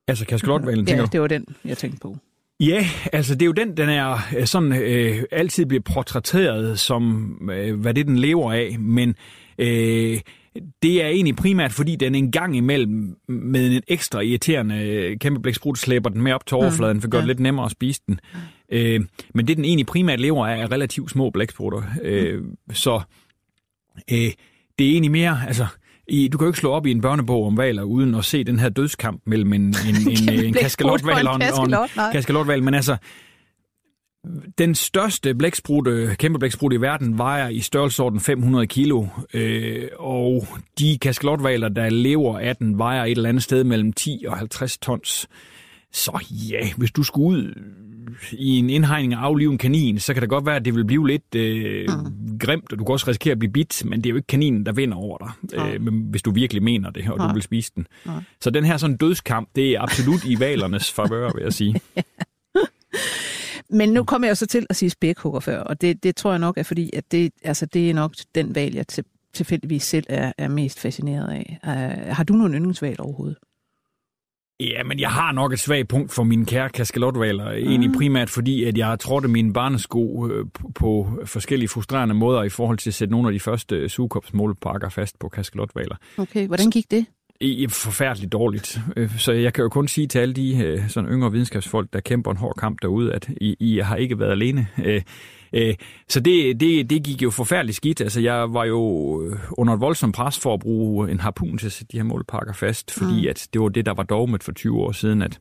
Altså kaskelotvalen, tænker Ja, det var den, jeg tænkte på. Ja, altså det er jo den, den er øh, sådan øh, altid bliver portrætteret som, øh, hvad det den lever af, men øh, det er egentlig primært, fordi den en gang imellem med en ekstra irriterende øh, kæmpe blæksprut slæber den med op til overfladen, for at gøre det ja. lidt nemmere at spise den. Øh, men det, den egentlig primært lever af, er relativt små blæksprutter. Øh, så øh, det er egentlig mere, altså, i, du kan jo ikke slå op i en børnebog om valer, uden at se den her dødskamp mellem en, en, <laughs> en, en, kaskelotval og en en, og en kaskelot, nej. kaskelotval. Men altså, den største blæksprutte, kæmpe blæksprutte i verden vejer i størrelsesorden 500 kilo, øh, og de kaskelotvaler, der lever af den, vejer et eller andet sted mellem 10 og 50 tons. Så ja, hvis du skulle ud i en indhegning og aflive en kanin, så kan det godt være, at det vil blive lidt øh, mm. grimt, og du kan også risikere at blive bit, men det er jo ikke kaninen, der vinder over dig, Nej. øh, hvis du virkelig mener det, og Nej. du vil spise den. Nej. Så den her sådan dødskamp, det er absolut i valernes <laughs> favør, vil jeg sige. <laughs> Men nu kommer jeg så til at sige spækhugger før, og det, det tror jeg nok er fordi, at det, altså, det er nok den valg, jeg til, tilfældigvis selv er, er mest fascineret af. Uh, har du nogen yndlingsvalg overhovedet? Ja, men jeg har nok et svagt punkt for mine kære kaskelotvaler. Egentlig primært fordi, at jeg trådte mine barnesko øh, på- forskellige frustrerende måder i forhold til at sætte nogle af de første sugekopsmålepakker fast på kaskelotvaler. Okay, hvordan gik det? I forfærdeligt dårligt. Øh, Så jeg kan jo kun sige til alle de øh, sådan yngre videnskabsfolk, der kæmper en hård kamp derude, at I, I har ikke været alene. Øh, Så det, det, det gik jo forfærdeligt skidt. Altså, jeg var jo øh, under et voldsomt pres for at bruge en harpun til at sætte de her målepakker fast, fordi at det var det, der var dogmet for 20 år siden, at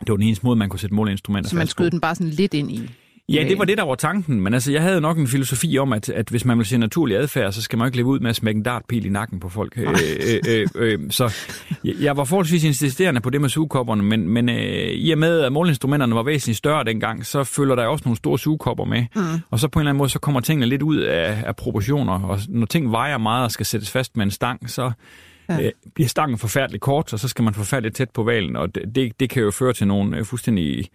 det var den eneste måde, man kunne sætte måleinstrumenter Så man fast skød den bare sådan lidt ind i? Ja, det var det, der var tanken, men altså, jeg havde nok en filosofi om, at, at hvis man vil se naturlig adfærd, så skal man ikke leve ud med at smække en dartpil i nakken på folk. Øh, øh, øh, øh, så jeg- var forholdsvis insisterende på det med sugekopperne, men, men øh, i og med, at måleinstrumenterne var væsentligt større dengang, så følger der også nogle store sugekopper med, mm. og så på en eller anden måde, så kommer tingene lidt ud af, af proportioner, og når ting vejer meget og skal sættes fast med en stang, så Ja. ja. øh, bliver stangen forfærdeligt kort, og så skal man forfærdeligt tæt på valen, og det, det, det kan jo føre til nogle øh, fuldstændig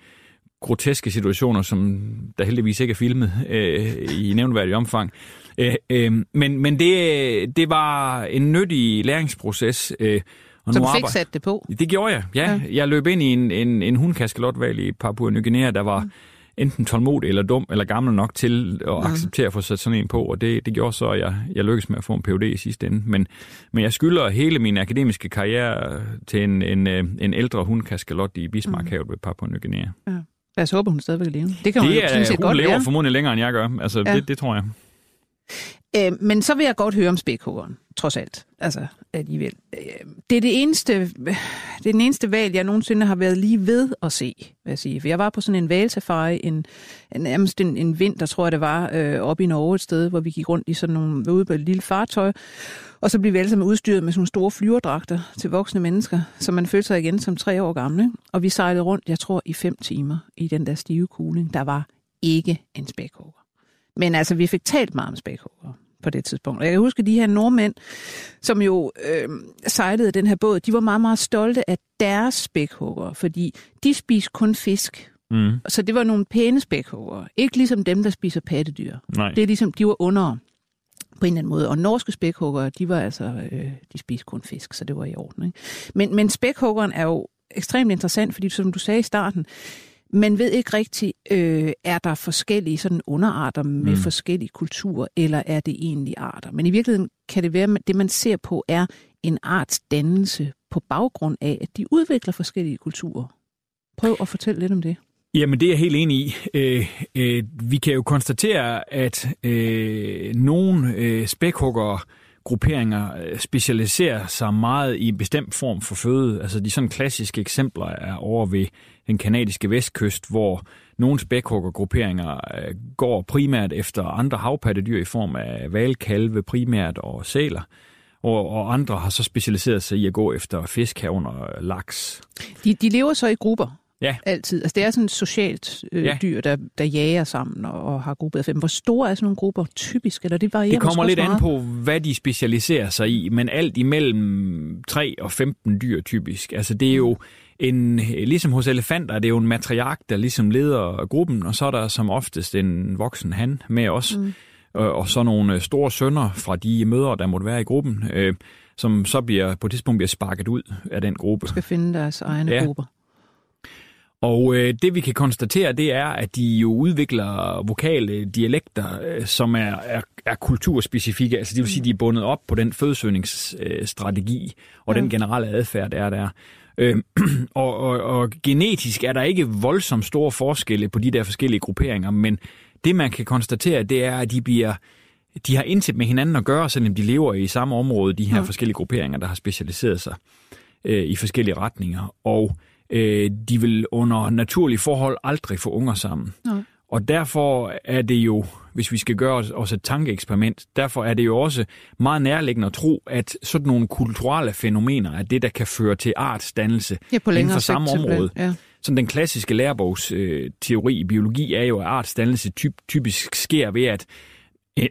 groteske situationer, som der heldigvis ikke er filmet øh, i nævnværdig omfang. Øh, øh, men men det, det var en nyttig læringsproces. Øh, og Så nu du fik sat det på? det gjorde jeg, ja. Ja. ja. Jeg løb ind i en, en, en hundkaskelotval i Papua Ny Guinea, der var mm. enten tålmodig eller dum eller gammel nok til at mm. acceptere at få sat sådan en på, og det, det gjorde så, at jeg, jeg lykkedes med at få en PhD i sidste ende. Men, men jeg skylder hele min akademiske karriere til en, en, øh, en ældre hundkaskelot i Bismarckhavet ved Papua Ny Guinea. Lad os håbe, hun stadigvæk lever. Det kan hun jo Det sådan er, set hun godt lever være. formodentlig længere, end jeg gør. Altså, Ja. det, det tror jeg. Øh, men så vil jeg godt høre om spækhuggeren, trods alt. Altså, alligevel. Øh, det er det eneste, det er den eneste valg, jeg nogensinde har været lige ved at se, vil jeg sige. For jeg var på sådan en valsafari, en, en, nærmest en, en vinter, tror jeg det var, øh, oppe i Norge et sted, hvor vi gik rundt i sådan nogle, ude på et lille fartøj, og så blev vi alle sammen udstyret med sådan nogle store flyverdragter til voksne mennesker, så man følte sig igen som tre år gamle. Og vi sejlede rundt, jeg tror, i fem timer i den der stive kuling. Der var ikke en spækhugger. Men altså, vi fik talt meget om spækhugger på det tidspunkt. Og jeg kan huske, at de her nordmænd, som jo øh, sejlede den her båd, de var meget, meget stolte af deres spækhugger, fordi de spiste kun fisk. Mm. Så det var nogle pæne spækhugger. Ikke ligesom dem, der spiser pattedyr. Nej. Det er ligesom, de var under på en eller anden måde. Og norske spækhuggere, de var altså, øh, de spiste kun fisk, så det var i orden. Ikke? Men, men spækhuggeren er jo ekstremt interessant, fordi som du sagde i starten, man ved ikke rigtigt, øh, er der forskellige sådan underarter med mm. Forskellige kulturer, eller er det egentlig arter? Men i virkeligheden kan det være, at det man ser på er en arts dannelse på baggrund af, at de udvikler forskellige kulturer. Prøv at fortælle lidt om det. Jamen, det er jeg helt enig i. Øh, øh, vi kan jo konstatere, at øh, nogle øh, grupperinger øh, specialiserer sig meget i en bestemt form for føde. Altså de sådan klassiske eksempler er over ved den kanadiske vestkyst, hvor nogle spækhuggergrupperinger øh, går primært efter andre havpattedyr i form af valkalve primært og sæler. Og, og andre har så specialiseret sig i at gå efter fisk herunder laks. De, de lever så i grupper. Ja. Altid. Altså det er sådan et socialt øh, ja. Dyr, der, der jager sammen og, og har fem. Hvor store er sådan nogle grupper typisk? Eller det varierer Det kommer lidt an på, hvad de specialiserer sig i, men alt imellem 3 og 15 dyr typisk. Altså det er jo en, ligesom hos elefanter, det er jo en matriark, der ligesom leder gruppen, og så er der som oftest en voksen han med os. Mm. øh, og så nogle store sønner fra de mødre, der måtte være i gruppen, øh, som så bliver på et tidspunkt bliver sparket ud af den gruppe. Skal finde deres egne Ja. grupper. Og øh, det vi kan konstatere, det er, at de jo udvikler vokale dialekter, øh, som er, er, er kulturspecifikke. Altså det vil sige, de er bundet op på den fødsøgningsstrategi og Ja. den generelle adfærd, der er der. Øh, <clears throat> og, og, og genetisk er der ikke voldsomt store forskelle på de der forskellige grupperinger, men det man kan konstatere, det er, at de bliver de har intet med hinanden at gøre, selvom de lever i samme område, de her Ja. forskellige grupperinger, der har specialiseret sig øh, i forskellige retninger. Og øh, de vil under naturlige forhold aldrig få unger sammen. Nej. Og derfor er det jo, hvis vi skal gøre os, os et tankeeksperiment, derfor er det jo også meget nærliggende at tro, at sådan nogle kulturelle fænomener er det, der kan føre til artsdannelse Ja, på inden for samme område. Ja. Sådan den klassiske lærebogsteori øh, teori i biologi er jo, at artsdannelse typ, typisk sker ved, at øh,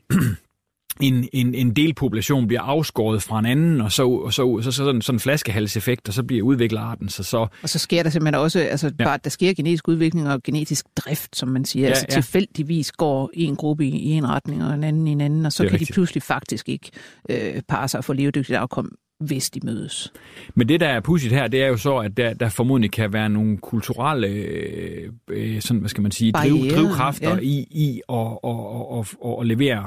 en, en, en delpopulation bliver afskåret fra en anden, og så, og så, så, så sådan, sådan en flaskehalseffekt, og så bliver udviklet arten sig så. Og så sker der simpelthen også, altså Ja. bare, der sker genetisk udvikling og genetisk drift, som man siger. Ja, altså ja. tilfældigvis går en gruppe i, i en retning, og en anden i en anden, og så kan rigtigt. de pludselig faktisk ikke øh, parre sig og få levedygtigt afkom, hvis de mødes. Men det, der er pudsigt her, det er jo så, at der, der formodentlig kan være nogle kulturelle øh, øh, sådan, hvad skal man sige, driv, drivkræfter ja. i, i at, at, at, at, at levere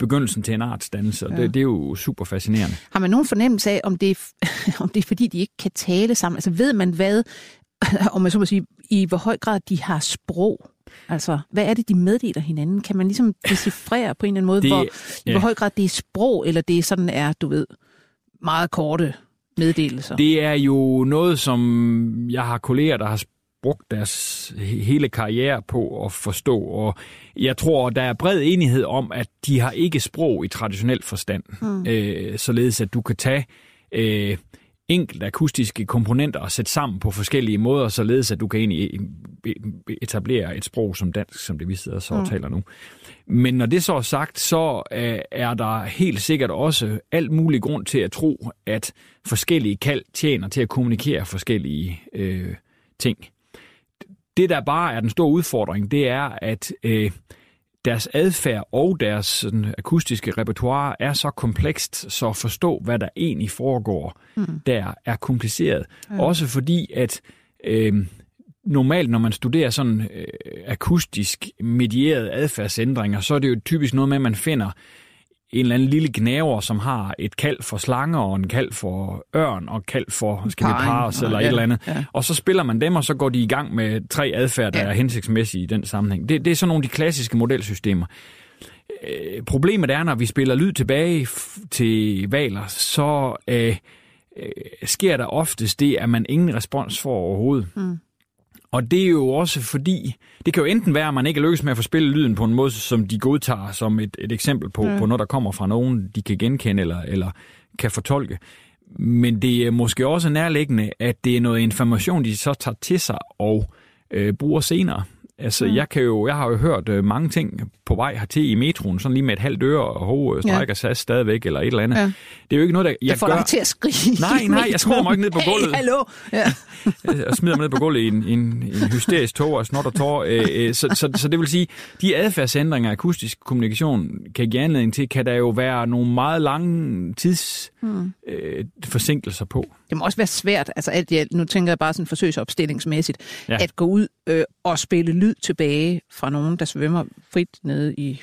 begyndelsen til en artsdannelse, og Ja. det, det er jo super fascinerende. Har man nogen fornemmelse af, om det, er, <laughs> om det er fordi, de ikke kan tale sammen? Altså ved man hvad, <laughs> om man så må sige, i hvor høj grad de har sprog? Altså, hvad er det, de meddeler hinanden? Kan man ligesom <laughs> decifrere på en eller anden måde, Det- hvor, ja. i hvor høj grad det er sprog, eller det sådan er, du ved, meget korte meddelelser? Det er jo noget, som jeg har kolleger, der har brugt deres he- hele karriere på at forstå, og jeg tror, der er bred enighed om, at de har ikke sprog i traditionel forstand, mm. øh, således at du kan tage øh, enkelte akustiske komponenter og sætte sammen på forskellige måder, således at du kan egentlig øh, etablere et sprog som dansk, som det vi sidder så og taler nu. Men når det så er sagt, så øh, er der helt sikkert også alt mulig grund til at tro, at forskellige kald tjener til at kommunikere forskellige øh, ting. Det, der bare er den store udfordring, det er, at øh, deres adfærd og deres sådan, akustiske repertoire er så komplekst, så at forstå, hvad der egentlig foregår, mm. der er kompliceret. Ja. Også fordi, at øh, normalt, når man studerer sådan øh, akustisk medierede adfærdsændringer, så er det jo typisk noget med, at man finder en eller anden lille gnaver, som har et kald for slanger, og en kald for ørn, og kald for, skal vi Parring, parre os, eller ja, et eller andet. ja. Og så spiller man dem, og så går de i gang med tre adfærd, der Ja. er hensigtsmæssige i den sammenhæng. Det, det er sådan nogle af de klassiske modelsystemer. Øh, problemet er, når vi spiller lyd tilbage til valer, så øh, øh, sker der oftest det, at man ingen respons får overhovedet. Mm. Og det er jo også fordi, det kan jo enten være, at man ikke lykkes med at få spillet lyden på en måde, som de godtager som et, et eksempel på, mm. på noget, der kommer fra nogen, de kan genkende eller, eller kan fortolke. Men det er måske også nærliggende, at det er noget information, de så tager til sig og øh, bruger senere. Altså, mm. jeg, kan jo, jeg har jo hørt øh, mange ting på vej hertil i metroen, sådan lige med et halvt øre og hov, strækker ja. SAS stadigvæk, eller et eller andet. Ja. Det er jo ikke noget, der jeg Jeg får gør. dig til at skrige. Nej, nej, jeg skruer mig ikke ned på gulvet. Hey, hallo! Ja. <laughs> og smider mig ned på gulvet i en, en, en hysterisk tog og snot og tår. Øh, øh, så, så, så det vil sige, de adfærdsændringer akustisk kommunikation kan give anledning til, kan der jo være nogle meget lange tids Hmm. øh, forsinkelser på. Det må også være svært, altså at jeg, nu tænker jeg bare sådan forsøgsopstillingsmæssigt, Ja. ja. at gå ud øh, og spille lyd tilbage fra nogen, der svømmer frit nede i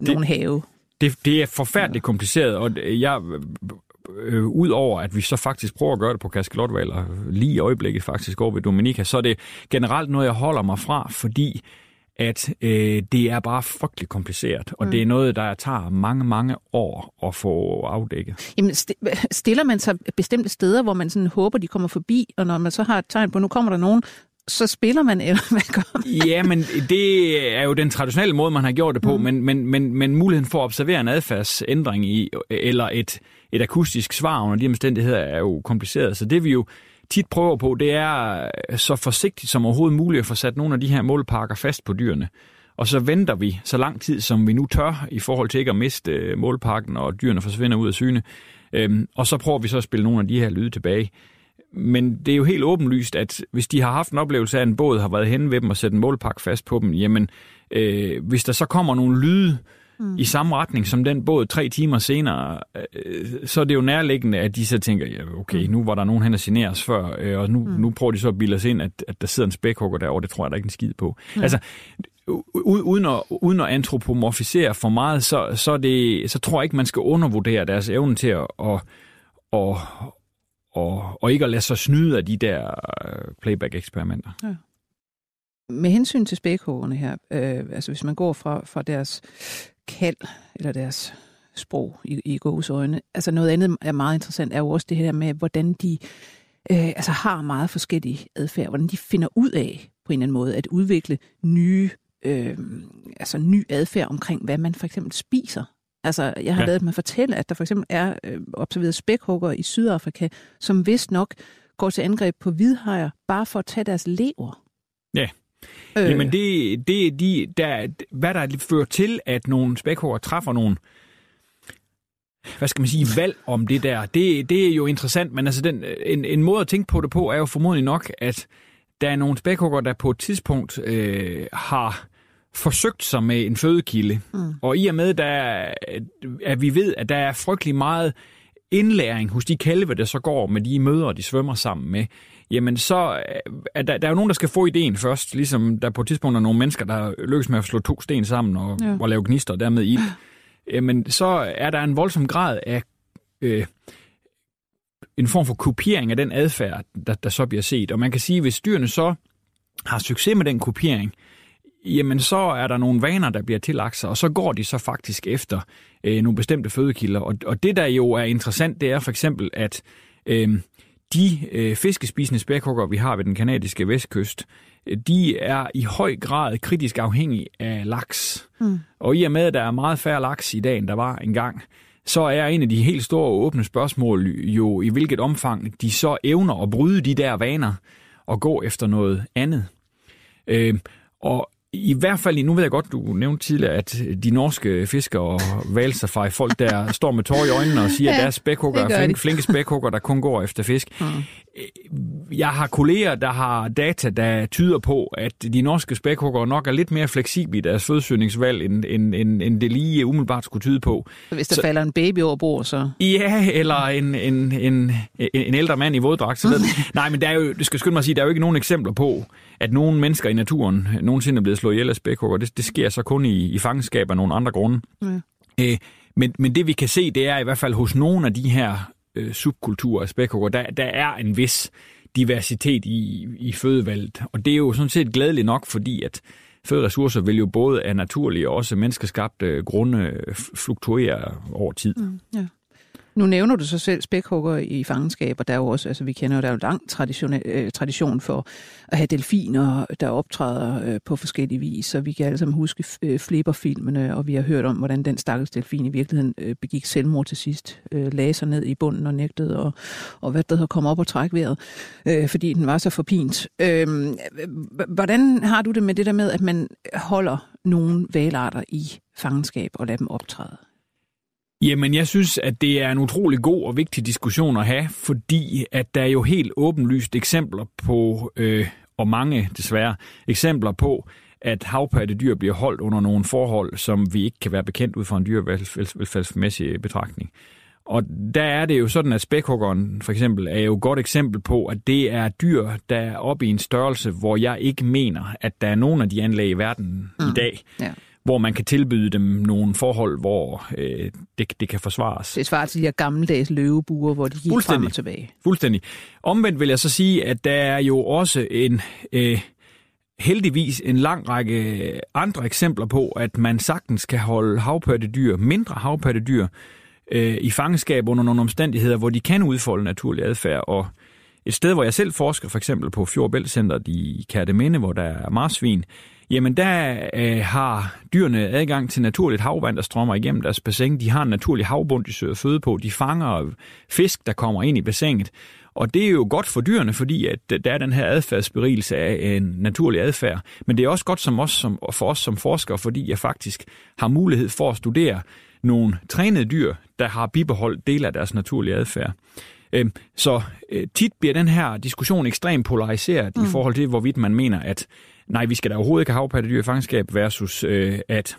nogen have. Det, det er forfærdeligt kompliceret, og jeg, øh, ud over at vi så faktisk prøver at gøre det på kaskelotvaler lige i øjeblikket faktisk over ved Dominika, så er det generelt noget, jeg holder mig fra, fordi at øh, det er bare frygteligt kompliceret, og mm. det er noget, der tager mange, mange år at få afdækket. Jamen, sti- stiller man sig bestemte steder, hvor man sådan håber, de kommer forbi, og når man så har et tegn på, nu kommer der nogen, så spiller man, eller hvad gør man? Ja, men det er jo den traditionelle måde, man har gjort det på, mm. men, men, men, men muligheden for at observere en adfærdsændring i, eller et, et akustisk svar under de omstændigheder er jo kompliceret. Så det vi jo tit prøver på, det er øh, så forsigtigt som overhovedet muligt at få sat nogle af de her målpakker fast på dyrene. Og så venter vi så lang tid, som vi nu tør, i forhold til ikke at miste målparken, målpakken, og dyrene forsvinder ud af syne. Øhm, og så prøver vi så at spille nogle af de her lyde tilbage. Men det er jo helt åbenlyst, at hvis de har haft en oplevelse af, at en båd har været henne ved dem og sætte en målpakke fast på dem, jamen, øh, hvis der så kommer nogle lyde, mm. i samme retning som den båd tre timer senere, øh, så er det jo nærliggende, at de så tænker, ja, okay, mm. nu var der nogen hen og generes før, øh, og nu, mm. nu prøver de så at bilde os ind, at, at der sidder en spækhugger derovre, det tror jeg der ikke en skid på. Mm. Altså, uden at, uden at antropomorfisere for meget, så, så, det, så tror jeg ikke, man skal undervurdere deres evne til at, at, at, og, og ikke at lade sig snyde af de der øh, playback-eksperimenter. Ja. Med hensyn til spækhuggerne her, øh, altså hvis man går fra, fra deres kald eller deres sprog i, i øjne, altså noget andet er meget interessant, er jo også det her med, hvordan de øh, altså har meget forskellige adfærd, hvordan de finder ud af på en eller anden måde at udvikle nye, øh, altså ny adfærd omkring, hvad man for eksempel spiser. Altså, jeg har ja. lavet mig fortælle, at der for eksempel er øh, observeret spækhugger i Sydafrika, som vist nok går til angreb på hvidhajer, bare for at tage deres lever. Ja. Øh. Jamen, det, det de, der, hvad der fører til, at nogle spækhugger træffer nogle hvad skal man sige, valg om det der, det, det er jo interessant, men altså den, en, en måde at tænke på det på, er jo formodentlig nok, at der er nogle spækhugger, der på et tidspunkt øh, har forsøgt sig med en fødekilde. Mm. Og i og med, der, at vi ved, at der er frygtelig meget indlæring hos de kalve, der så går med de mødre, de svømmer sammen med, jamen så er der, der er jo nogen, der skal få ideen først, ligesom der på et tidspunkt er nogle mennesker, der lykkes med at slå to sten sammen og, ja. og lave gnister og dermed ild. <laughs> Jamen så er der en voldsom grad af øh, en form for kopiering af den adfærd, der, der så bliver set. Og man kan sige, at hvis dyrene så har succes med den kopiering, jamen så er der nogle vaner, der bliver tillagt sig, og så går de så faktisk efter øh, nogle bestemte fødekilder. Og, og det, der jo er interessant, det er for eksempel, at øh, de øh, fiskespisende spækhugger, vi har ved den kanadiske vestkyst, øh, de er i høj grad kritisk afhængige af laks. Mm. Og i og med, at der er meget færre laks i dag, end der var engang, så er en af de helt store åbne spørgsmål jo, i hvilket omfang de så evner at bryde de der vaner og gå efter noget andet. Øh, og i hvert fald, nu ved jeg godt, du nævnte tidligere, at de norske fiskere og valsafari folk der står med tår i øjnene og siger, <laughs> ja, at der er spækhugger, flink, flinke spækhugger, der kun går efter fisk. Mm. Jeg har kolleger, der har data, der tyder på, at de norske spækhugger nok er lidt mere fleksible i deres fødsøgningsvalg, end, end, end, end det lige umiddelbart skulle tyde på. Så hvis der så, falder en baby over bord, så... Ja, eller en, en, en, en ældre mand i våddragt. Så <laughs> Nej, men der er jo, det skal skynde mig at sige, der er jo ikke nogen eksempler på, at nogle mennesker i naturen nogensinde er blevet slået ihjel af spækhugger. Det, det sker så kun i, i fangenskab af nogle andre grunde. Ja. Æ, men, men det vi kan se, det er i hvert fald hos nogle af de her øh, subkultur af spækhugger, der, der er en vis diversitet i, i fødevalget. Og det er jo sådan set glædeligt nok, fordi at føderessourcer vil jo både af naturlige og også menneskeskabte grunde fluktuere over tid. Mm, ja. Nu nævner du så selv spækhugger i fangenskab, og der er jo også, altså vi kender jo, der er jo lang tradition, øh, tradition for at have delfiner, der optræder øh, på forskellige vis, så vi kan alle sammen huske øh, flipperfilmene, og vi har hørt om, hvordan den stakkels delfin i virkeligheden øh, begik selvmord til sidst, øh, lagde sig ned i bunden og nægtede, og, og hvad der kom op og trække vejret, øh, fordi den var så forpint. Øh, hvordan har du det med det der med, at man holder nogle valarter i fangenskab og lader dem optræde? Jamen, jeg synes, at det er en utrolig god og vigtig diskussion at have, fordi at der er jo helt åbenlyst eksempler på, øh, og mange desværre, eksempler på, at havpattedyr bliver holdt under nogle forhold, som vi ikke kan være bekendt ud fra en dyrevelfærdsmæssig betragtning. Og der er det jo sådan, at spækhuggeren for eksempel er jo et godt eksempel på, at det er dyr, der er oppe i en størrelse, hvor jeg ikke mener, at der er nogen af de anlæg i verden mm. i dag, ja hvor man kan tilbyde dem nogle forhold, hvor øh, det, det kan forsvares. Det svarer til de her gammeldags løvebuer, hvor de gik frem og tilbage. Fuldstændig. Omvendt vil jeg så sige, at der er jo også en... Øh, heldigvis en lang række andre eksempler på, at man sagtens kan holde havpattedyr, mindre havpattedyr, øh, i fangenskab under nogle omstændigheder, hvor de kan udfolde naturlig adfærd. Og et sted, hvor jeg selv forsker, for eksempel på Fjordbæltcenteret i Kærteminde, hvor der er marsvin, Jamen, der øh, har dyrene adgang til naturligt havvand, der strømmer igennem deres bassin. De har en naturlig havbund, de søger føde på. De fanger fisk, der kommer ind i bassinet. Og det er jo godt for dyrene, fordi at der er den her adfærdsberigelse af en naturlig adfærd. Men det er også godt som os, som, for os som forskere, fordi jeg faktisk har mulighed for at studere nogle trænede dyr, der har bibeholdt del af deres naturlige adfærd. Øhm, så øh, tit bliver den her diskussion ekstremt polariseret mm. i forhold til, hvorvidt man mener, at nej, vi skal da overhovedet ikke have havpattedyr i fangenskab versus øh, at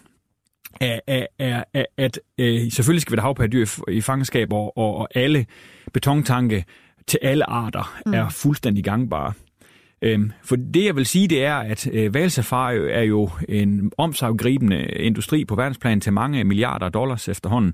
er, er, er at øh, selvfølgelig skal vi have havpattedyr i, fangenskab, og, og, og alle betontanke til alle arter mm. er fuldstændig gangbare. Øhm, for det, jeg vil sige, det er, at øh, valsafari er jo en omsaggribende industri på verdensplan til mange milliarder dollars efterhånden.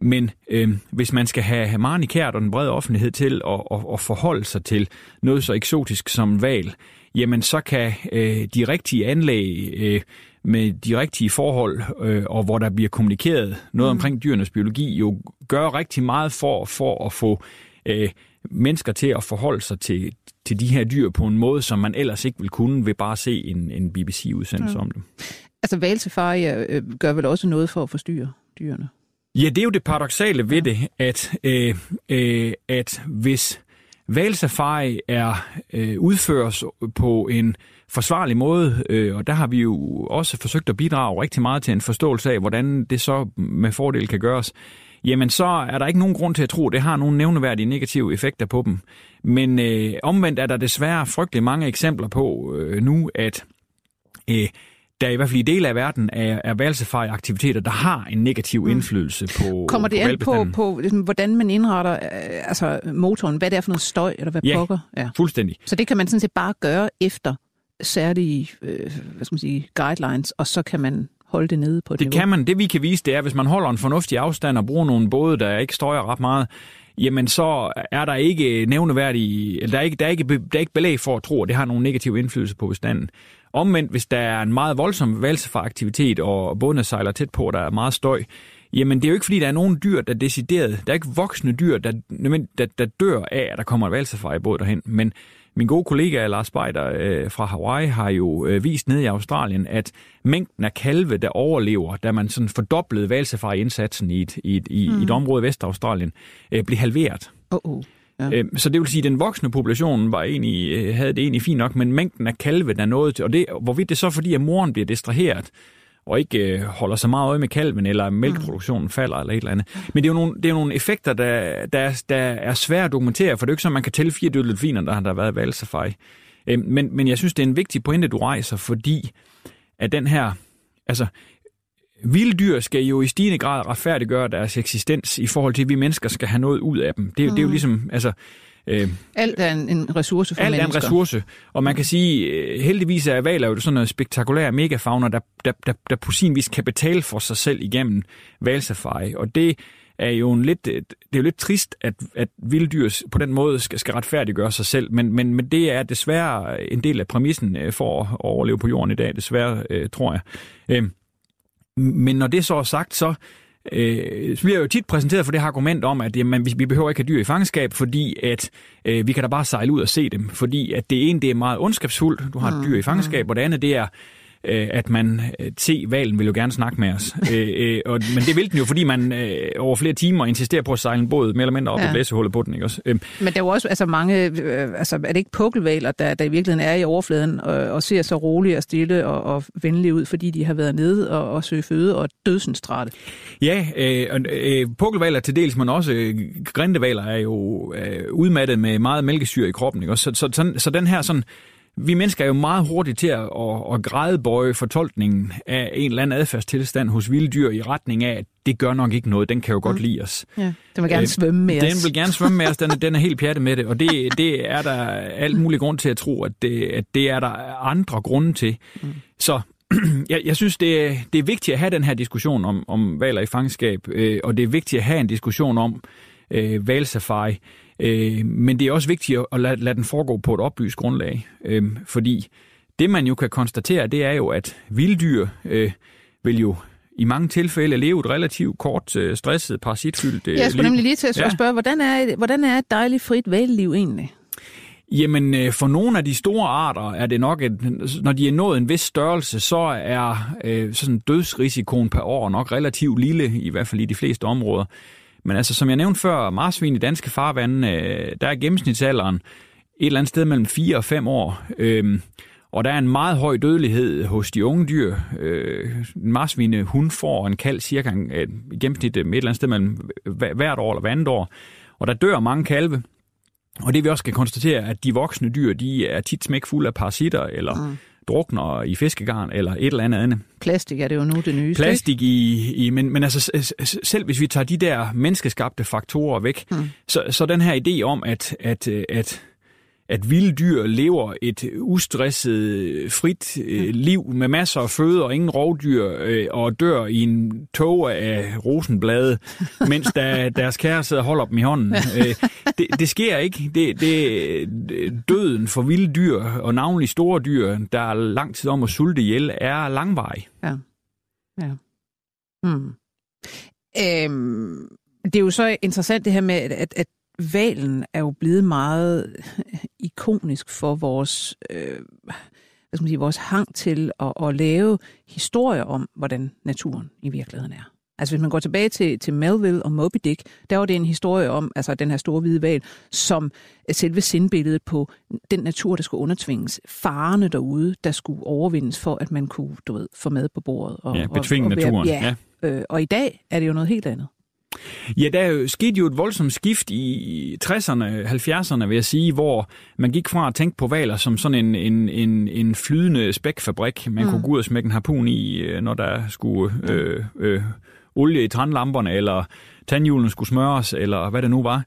Men øh, hvis man skal have meget kært og den brede offentlighed til at, at, at forholde sig til noget så eksotisk som val, jamen så kan øh, de rigtige anlæg øh, med de rigtige forhold, øh, og hvor der bliver kommunikeret noget mm. omkring dyrenes biologi, jo gøre rigtig meget for, for at få øh, mennesker til at forholde sig til, til de her dyr på en måde, som man ellers ikke vil kunne ved bare at se en, en BBC-udsendelse mm. om dem. Altså valsafari øh, gør vel også noget for at forstyrre dyrene? Ja, det er jo det paradoxale ved det, at, øh, øh, at hvis valsafari er øh, udføres på en forsvarlig måde, øh, og der har vi jo også forsøgt at bidrage rigtig meget til en forståelse af, hvordan det så med fordel kan gøres, jamen så er der ikke nogen grund til at tro, at det har nogle nævneværdige negative effekter på dem. Men øh, omvendt er der desværre frygtelig mange eksempler på øh, nu, at øh, der i hvert fald i dele af verden er, er valsefej-aktiviteter, der har en negativ mm. indflydelse på Kommer det på an på, på ligesom, hvordan man indretter øh, altså motoren? Hvad det er for noget støj, eller hvad ja, pokker? Ja, fuldstændig. Så det kan man sådan set bare gøre efter særlige øh, hvad skal man sige, guidelines, og så kan man holde det nede på det niveau. kan man. Det vi kan vise, det er, hvis man holder en fornuftig afstand og bruger nogle både, der ikke støjer ret meget, jamen så er der ikke nævneværdige, eller der er ikke, der er ikke, der er ikke belæg for at tro, at det har nogen negativ indflydelse på bestanden. Omvendt, hvis der er en meget voldsom valsefaraktivitet, og bådene sejler tæt på, og der er meget støj, jamen det er jo ikke fordi, der er nogen dyr, der er decideret. Der er ikke voksne dyr, der, der, der dør af, at der kommer en valsefar i båd derhen. Men min gode kollega Lars Beider øh, fra Hawaii har jo øh, vist ned i Australien, at mængden af kalve, der overlever, da man sådan fordoblede valsefar-indsatsen i et, i et, i, mm. i et område i Vestaustralien, øh, blev halveret. Uh-uh. Ja. Øh, så det vil sige, at den voksne population var egentlig, øh, havde det egentlig fint nok, men mængden af kalve, der nåede til, og det, hvorvidt det så fordi, at moren bliver distraheret, og ikke øh, holder så meget øje med kalven, eller mælkeproduktionen falder, eller et eller andet. Men det er jo nogle, det er jo nogle effekter, der, der, der er svære at dokumentere, for det er jo ikke så, at man kan tælle fire delfiner, der har der været valsafari. Øh, men, men jeg synes, det er en vigtig pointe, du rejser, fordi at den her, altså, Vilddyr skal jo i stigende grad retfærdiggøre deres eksistens i forhold til, at vi mennesker skal have noget ud af dem. Det, mm. det er jo ligesom, altså, Øh, alt er en, en ressource for alt mennesker. Alt er en ressource, og man kan sige, øh, heldigvis er valer jo sådan noget spektakulær megafauna, der, der, der, der på sin vis kan betale for sig selv igennem valsafari, og det er jo en lidt, det er jo lidt trist, at, at vilddyr på den måde skal, skal retfærdiggøre sig selv, men, men, men det er desværre en del af præmissen øh, for at overleve på jorden i dag, desværre, øh, tror jeg. Øh, men når det så er sagt, så Øh, bliver jo tit præsenteret for det her argument om, at jamen, vi, behøver ikke have dyr i fangenskab, fordi at øh, vi kan da bare sejle ud og se dem. Fordi at det ene, det er meget ondskabsfuldt, du har et dyr i fangenskab, mm. og det andet, det er øh, at man øh, se valen vil jo gerne snakke med os. øh, øh, og, men det vil den jo, fordi man øh, over flere timer insisterer på at sejle en båd mere eller mindre op ja. i blæsehullet på den. Ikke også? Øh. Men der er jo også altså, mange, øh, altså er det ikke pukkelvaler, der, der i virkeligheden er i overfladen og, og ser så roligt og stille og, og venlige ud, fordi de har været nede og, og søge føde og dødsensstrate? Ja, øh, øh, pukkelvaler til dels, men også øh, grindevaler er jo øh, udmattet med meget mælkesyre i kroppen. Ikke? Så, så, så, så den her sådan vi mennesker er jo meget hurtige til at, at, at grædebøje fortolkningen af en eller anden adfærdstilstand hos vilde dyr i retning af, at det gør nok ikke noget, den kan jo godt mm. lide os. Ja, den vil gerne øh, svømme med den os. Den vil gerne svømme med os, den, den er helt pjattet med det, og det, det er der alt mulig grund til at tro, at det, at det er der andre grunde til. Mm. Så <clears throat> jeg, jeg synes, det er, det er vigtigt at have den her diskussion om, om valer i fangenskab, øh, og det er vigtigt at have en diskussion om øh, valsafari. Øh, men det er også vigtigt at lade, lade den foregå på et oplyst grundlag, øh, fordi det man jo kan konstatere, det er jo, at vilddyr øh, vil jo i mange tilfælde leve et relativt kort, øh, stresset, parasitfyldt øh, Jeg skulle liv. nemlig lige til at ja. spørge, hvordan er, hvordan er et dejligt frit valgliv egentlig? Jamen, øh, for nogle af de store arter er det nok, at når de er nået en vis størrelse, så er øh, sådan dødsrisikoen per år nok relativt lille, i hvert fald i de fleste områder. Men altså, som jeg nævnte før, marsvin i danske farvande, øh, der er gennemsnitsalderen et eller andet sted mellem 4 og 5 år. Øh, og der er en meget høj dødelighed hos de unge dyr. Øh, en marsvine øh, hun får en kald cirka øh, i gennemsnit øh, et eller andet sted mellem øh, hvert år eller hvert andet år. Og der dør mange kalve. Og det vi også kan konstatere, at de voksne dyr, de er tit smæk fulde af parasitter, eller mm drukner i fiskegarn eller et eller andet andet. Plastik er det jo nu det nye. Plastik i, i men, men altså selv hvis vi tager de der menneskeskabte faktorer væk, mm. så, så den her idé om, at, at, at at vilde dyr lever et ustresset, frit øh, liv med masser af føde og ingen rovdyr, øh, og dør i en tog af rosenblade, <laughs> mens der, deres kære sidder og holder dem i hånden. <laughs> Øh, det, det sker ikke. Det, det, døden for vilde dyr, og navnlig store dyr, der er lang tid om at sulte ihjel, er langvarig. Ja. ja. Hmm. Øhm, det er jo så interessant det her med, at, at valen er jo blevet meget ikonisk for vores, øh, hvad skal man sige, vores hang til at, at lave historier om, hvordan naturen i virkeligheden er. Altså hvis man går tilbage til, til Melville og Moby Dick, der var det en historie om altså den her store hvide val, som selve sindbilledet på den natur, der skulle undertvinges. Farerne derude, der skulle overvindes for, at man kunne du ved, få mad på bordet. Og, ja, betvinge og, og naturen. Ja, ja. Øh, og i dag er det jo noget helt andet. Ja, der skete jo et voldsomt skift i 60'erne, 70'erne, vil jeg sige, hvor man gik fra at tænke på valer som sådan en, en, en, en flydende spækfabrik, man mm. kunne gå ud og smække en harpun i, øh, når der skulle øh, øh, olie i tandlamperne, eller tandhjulene skulle smøres, eller hvad det nu var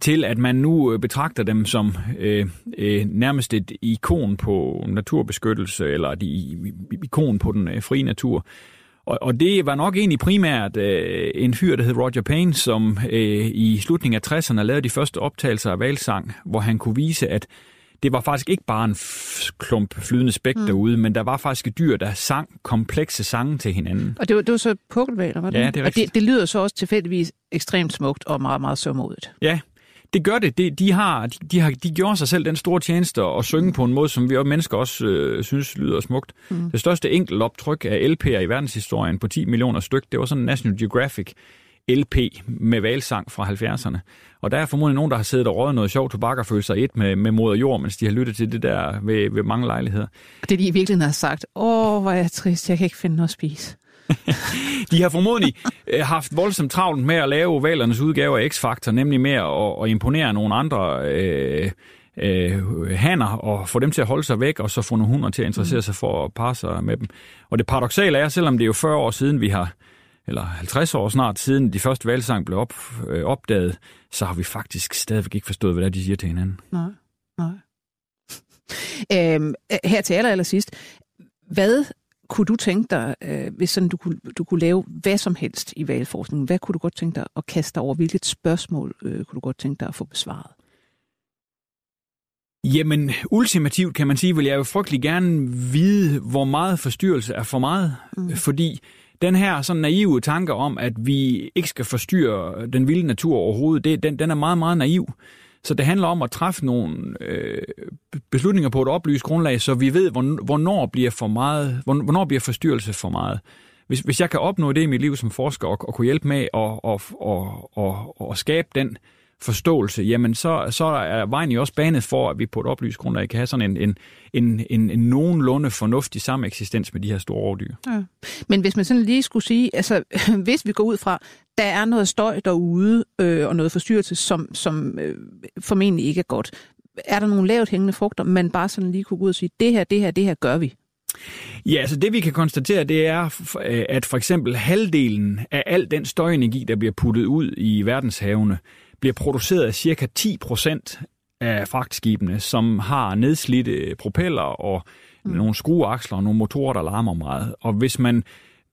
til at man nu øh, betragter dem som øh, øh, nærmest et ikon på naturbeskyttelse, eller et ikon på den øh, frie natur. Og, og det var nok egentlig primært øh, en fyr, der hed Roger Payne, som øh, i slutningen af 60'erne lavede de første optagelser af valsang, hvor han kunne vise, at det var faktisk ikke bare en klump flydende spæk mm. derude, men der var faktisk et dyr, der sang komplekse sange til hinanden. Og det var, det var så pukkelvaler, var det? Ja, det er rigtigt. Og det, det lyder så også tilfældigvis ekstremt smukt og meget, meget sørmodigt. Ja, det gør det. De, de, har, de, de, har, de gjorde sig selv den store tjeneste at synge på en måde, som vi også mennesker også øh, synes lyder smukt. Mm. Det største optryk af LP'er i verdenshistorien på 10 millioner styk, det var sådan en National Geographic LP med valsang fra 70'erne. Og der er formodentlig nogen, der har siddet og røget noget sjovt tobak og følt sig et med, med moder jord, mens de har lyttet til det der ved, ved mange lejligheder. Det de i virkeligheden har sagt, åh, hvor er jeg trist, jeg kan ikke finde noget at spise. <laughs> de har formodentlig øh, haft voldsomt travlt med at lave valernes udgave af X-Factor, nemlig med at, at imponere nogle andre øh, øh, hanner og få dem til at holde sig væk, og så få nogle hunder til at interessere mm. sig for at parre sig med dem. Og det paradoxale er, selvom det er jo 40 år siden, vi har eller 50 år snart siden de første valgsang blev op, øh, opdaget, så har vi faktisk stadigvæk ikke forstået, hvad det er, de siger til hinanden. Nej, nej. <laughs> Øhm, her til aller, aller sidst, hvad kunne du tænke dig, øh, hvis sådan du kunne, du kunne lave hvad som helst i valgforskningen, hvad kunne du godt tænke dig at kaste over? Hvilket spørgsmål øh, kunne du godt tænke dig at få besvaret? Jamen, ultimativt kan man sige, vil jeg jo frygtelig gerne vide, hvor meget forstyrrelse er for meget. Mm. Fordi den her sådan naive tanke om, at vi ikke skal forstyrre den vilde natur overhovedet, det, den, den er meget, meget naiv. Så det handler om at træffe nogle øh, beslutninger på et oplyst grundlag, så vi ved, hvornår bliver for meget, hvornår bliver forstyrrelse for meget. Hvis, hvis jeg kan opnå det i mit liv som forsker og, og kunne hjælpe med at, at, at, at, og skabe den øh, forståelse, jamen så, så er vejen jo også banet for, at vi på et oplyst grundlag kan have sådan en, en, en, en, en nogenlunde fornuftig sameksistens med de her store rovdyr. Ja. Men hvis man sådan lige skulle sige, altså <clears throat> hvis vi går ud fra, der er noget støj derude øh, og noget forstyrrelse, som, som øh, formentlig ikke er godt, er der nogle lavt hængende frugter, man bare sådan lige kunne gå ud og sige, det her, det her, det her gør vi? Ja, altså det vi kan konstatere, det er, at for eksempel halvdelen af al den støjenergi, der bliver puttet ud i verdenshavene, bliver produceret af cirka 10 procent af fragtskibene, som har nedslidte propeller og mm. nogle skrueaksler og nogle motorer, der larmer meget. Og hvis man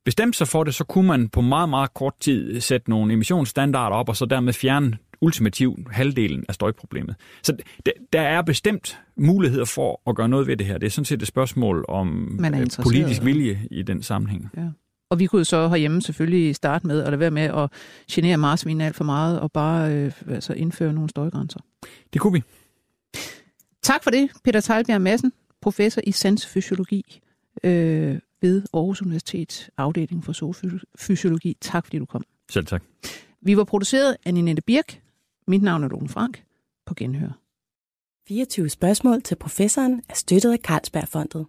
bestemte sig for det, så kunne man på meget, meget kort tid sætte nogle emissionsstandarder op, og så dermed fjerne ultimativt halvdelen af støjproblemet. Så der er bestemt muligheder for at gøre noget ved det her. Det er sådan set et spørgsmål om politisk vilje i den sammenhæng. Ja. Og vi kunne så herhjemme selvfølgelig starte med at lade være med at genere marsvin alt for meget og bare øh, altså indføre nogle støjgrænser. Det kunne vi. Tak for det, Peter Teilbjerg Madsen, professor i sansfysiologi øh, ved Aarhus Universitet, afdeling for zoofysiologi. Tak fordi du kom. Selv tak. Vi var produceret af Ninette Birk. Mit navn er Lone Frank. På genhør. 24 spørgsmål til professoren er støttet af Carlsbergfondet.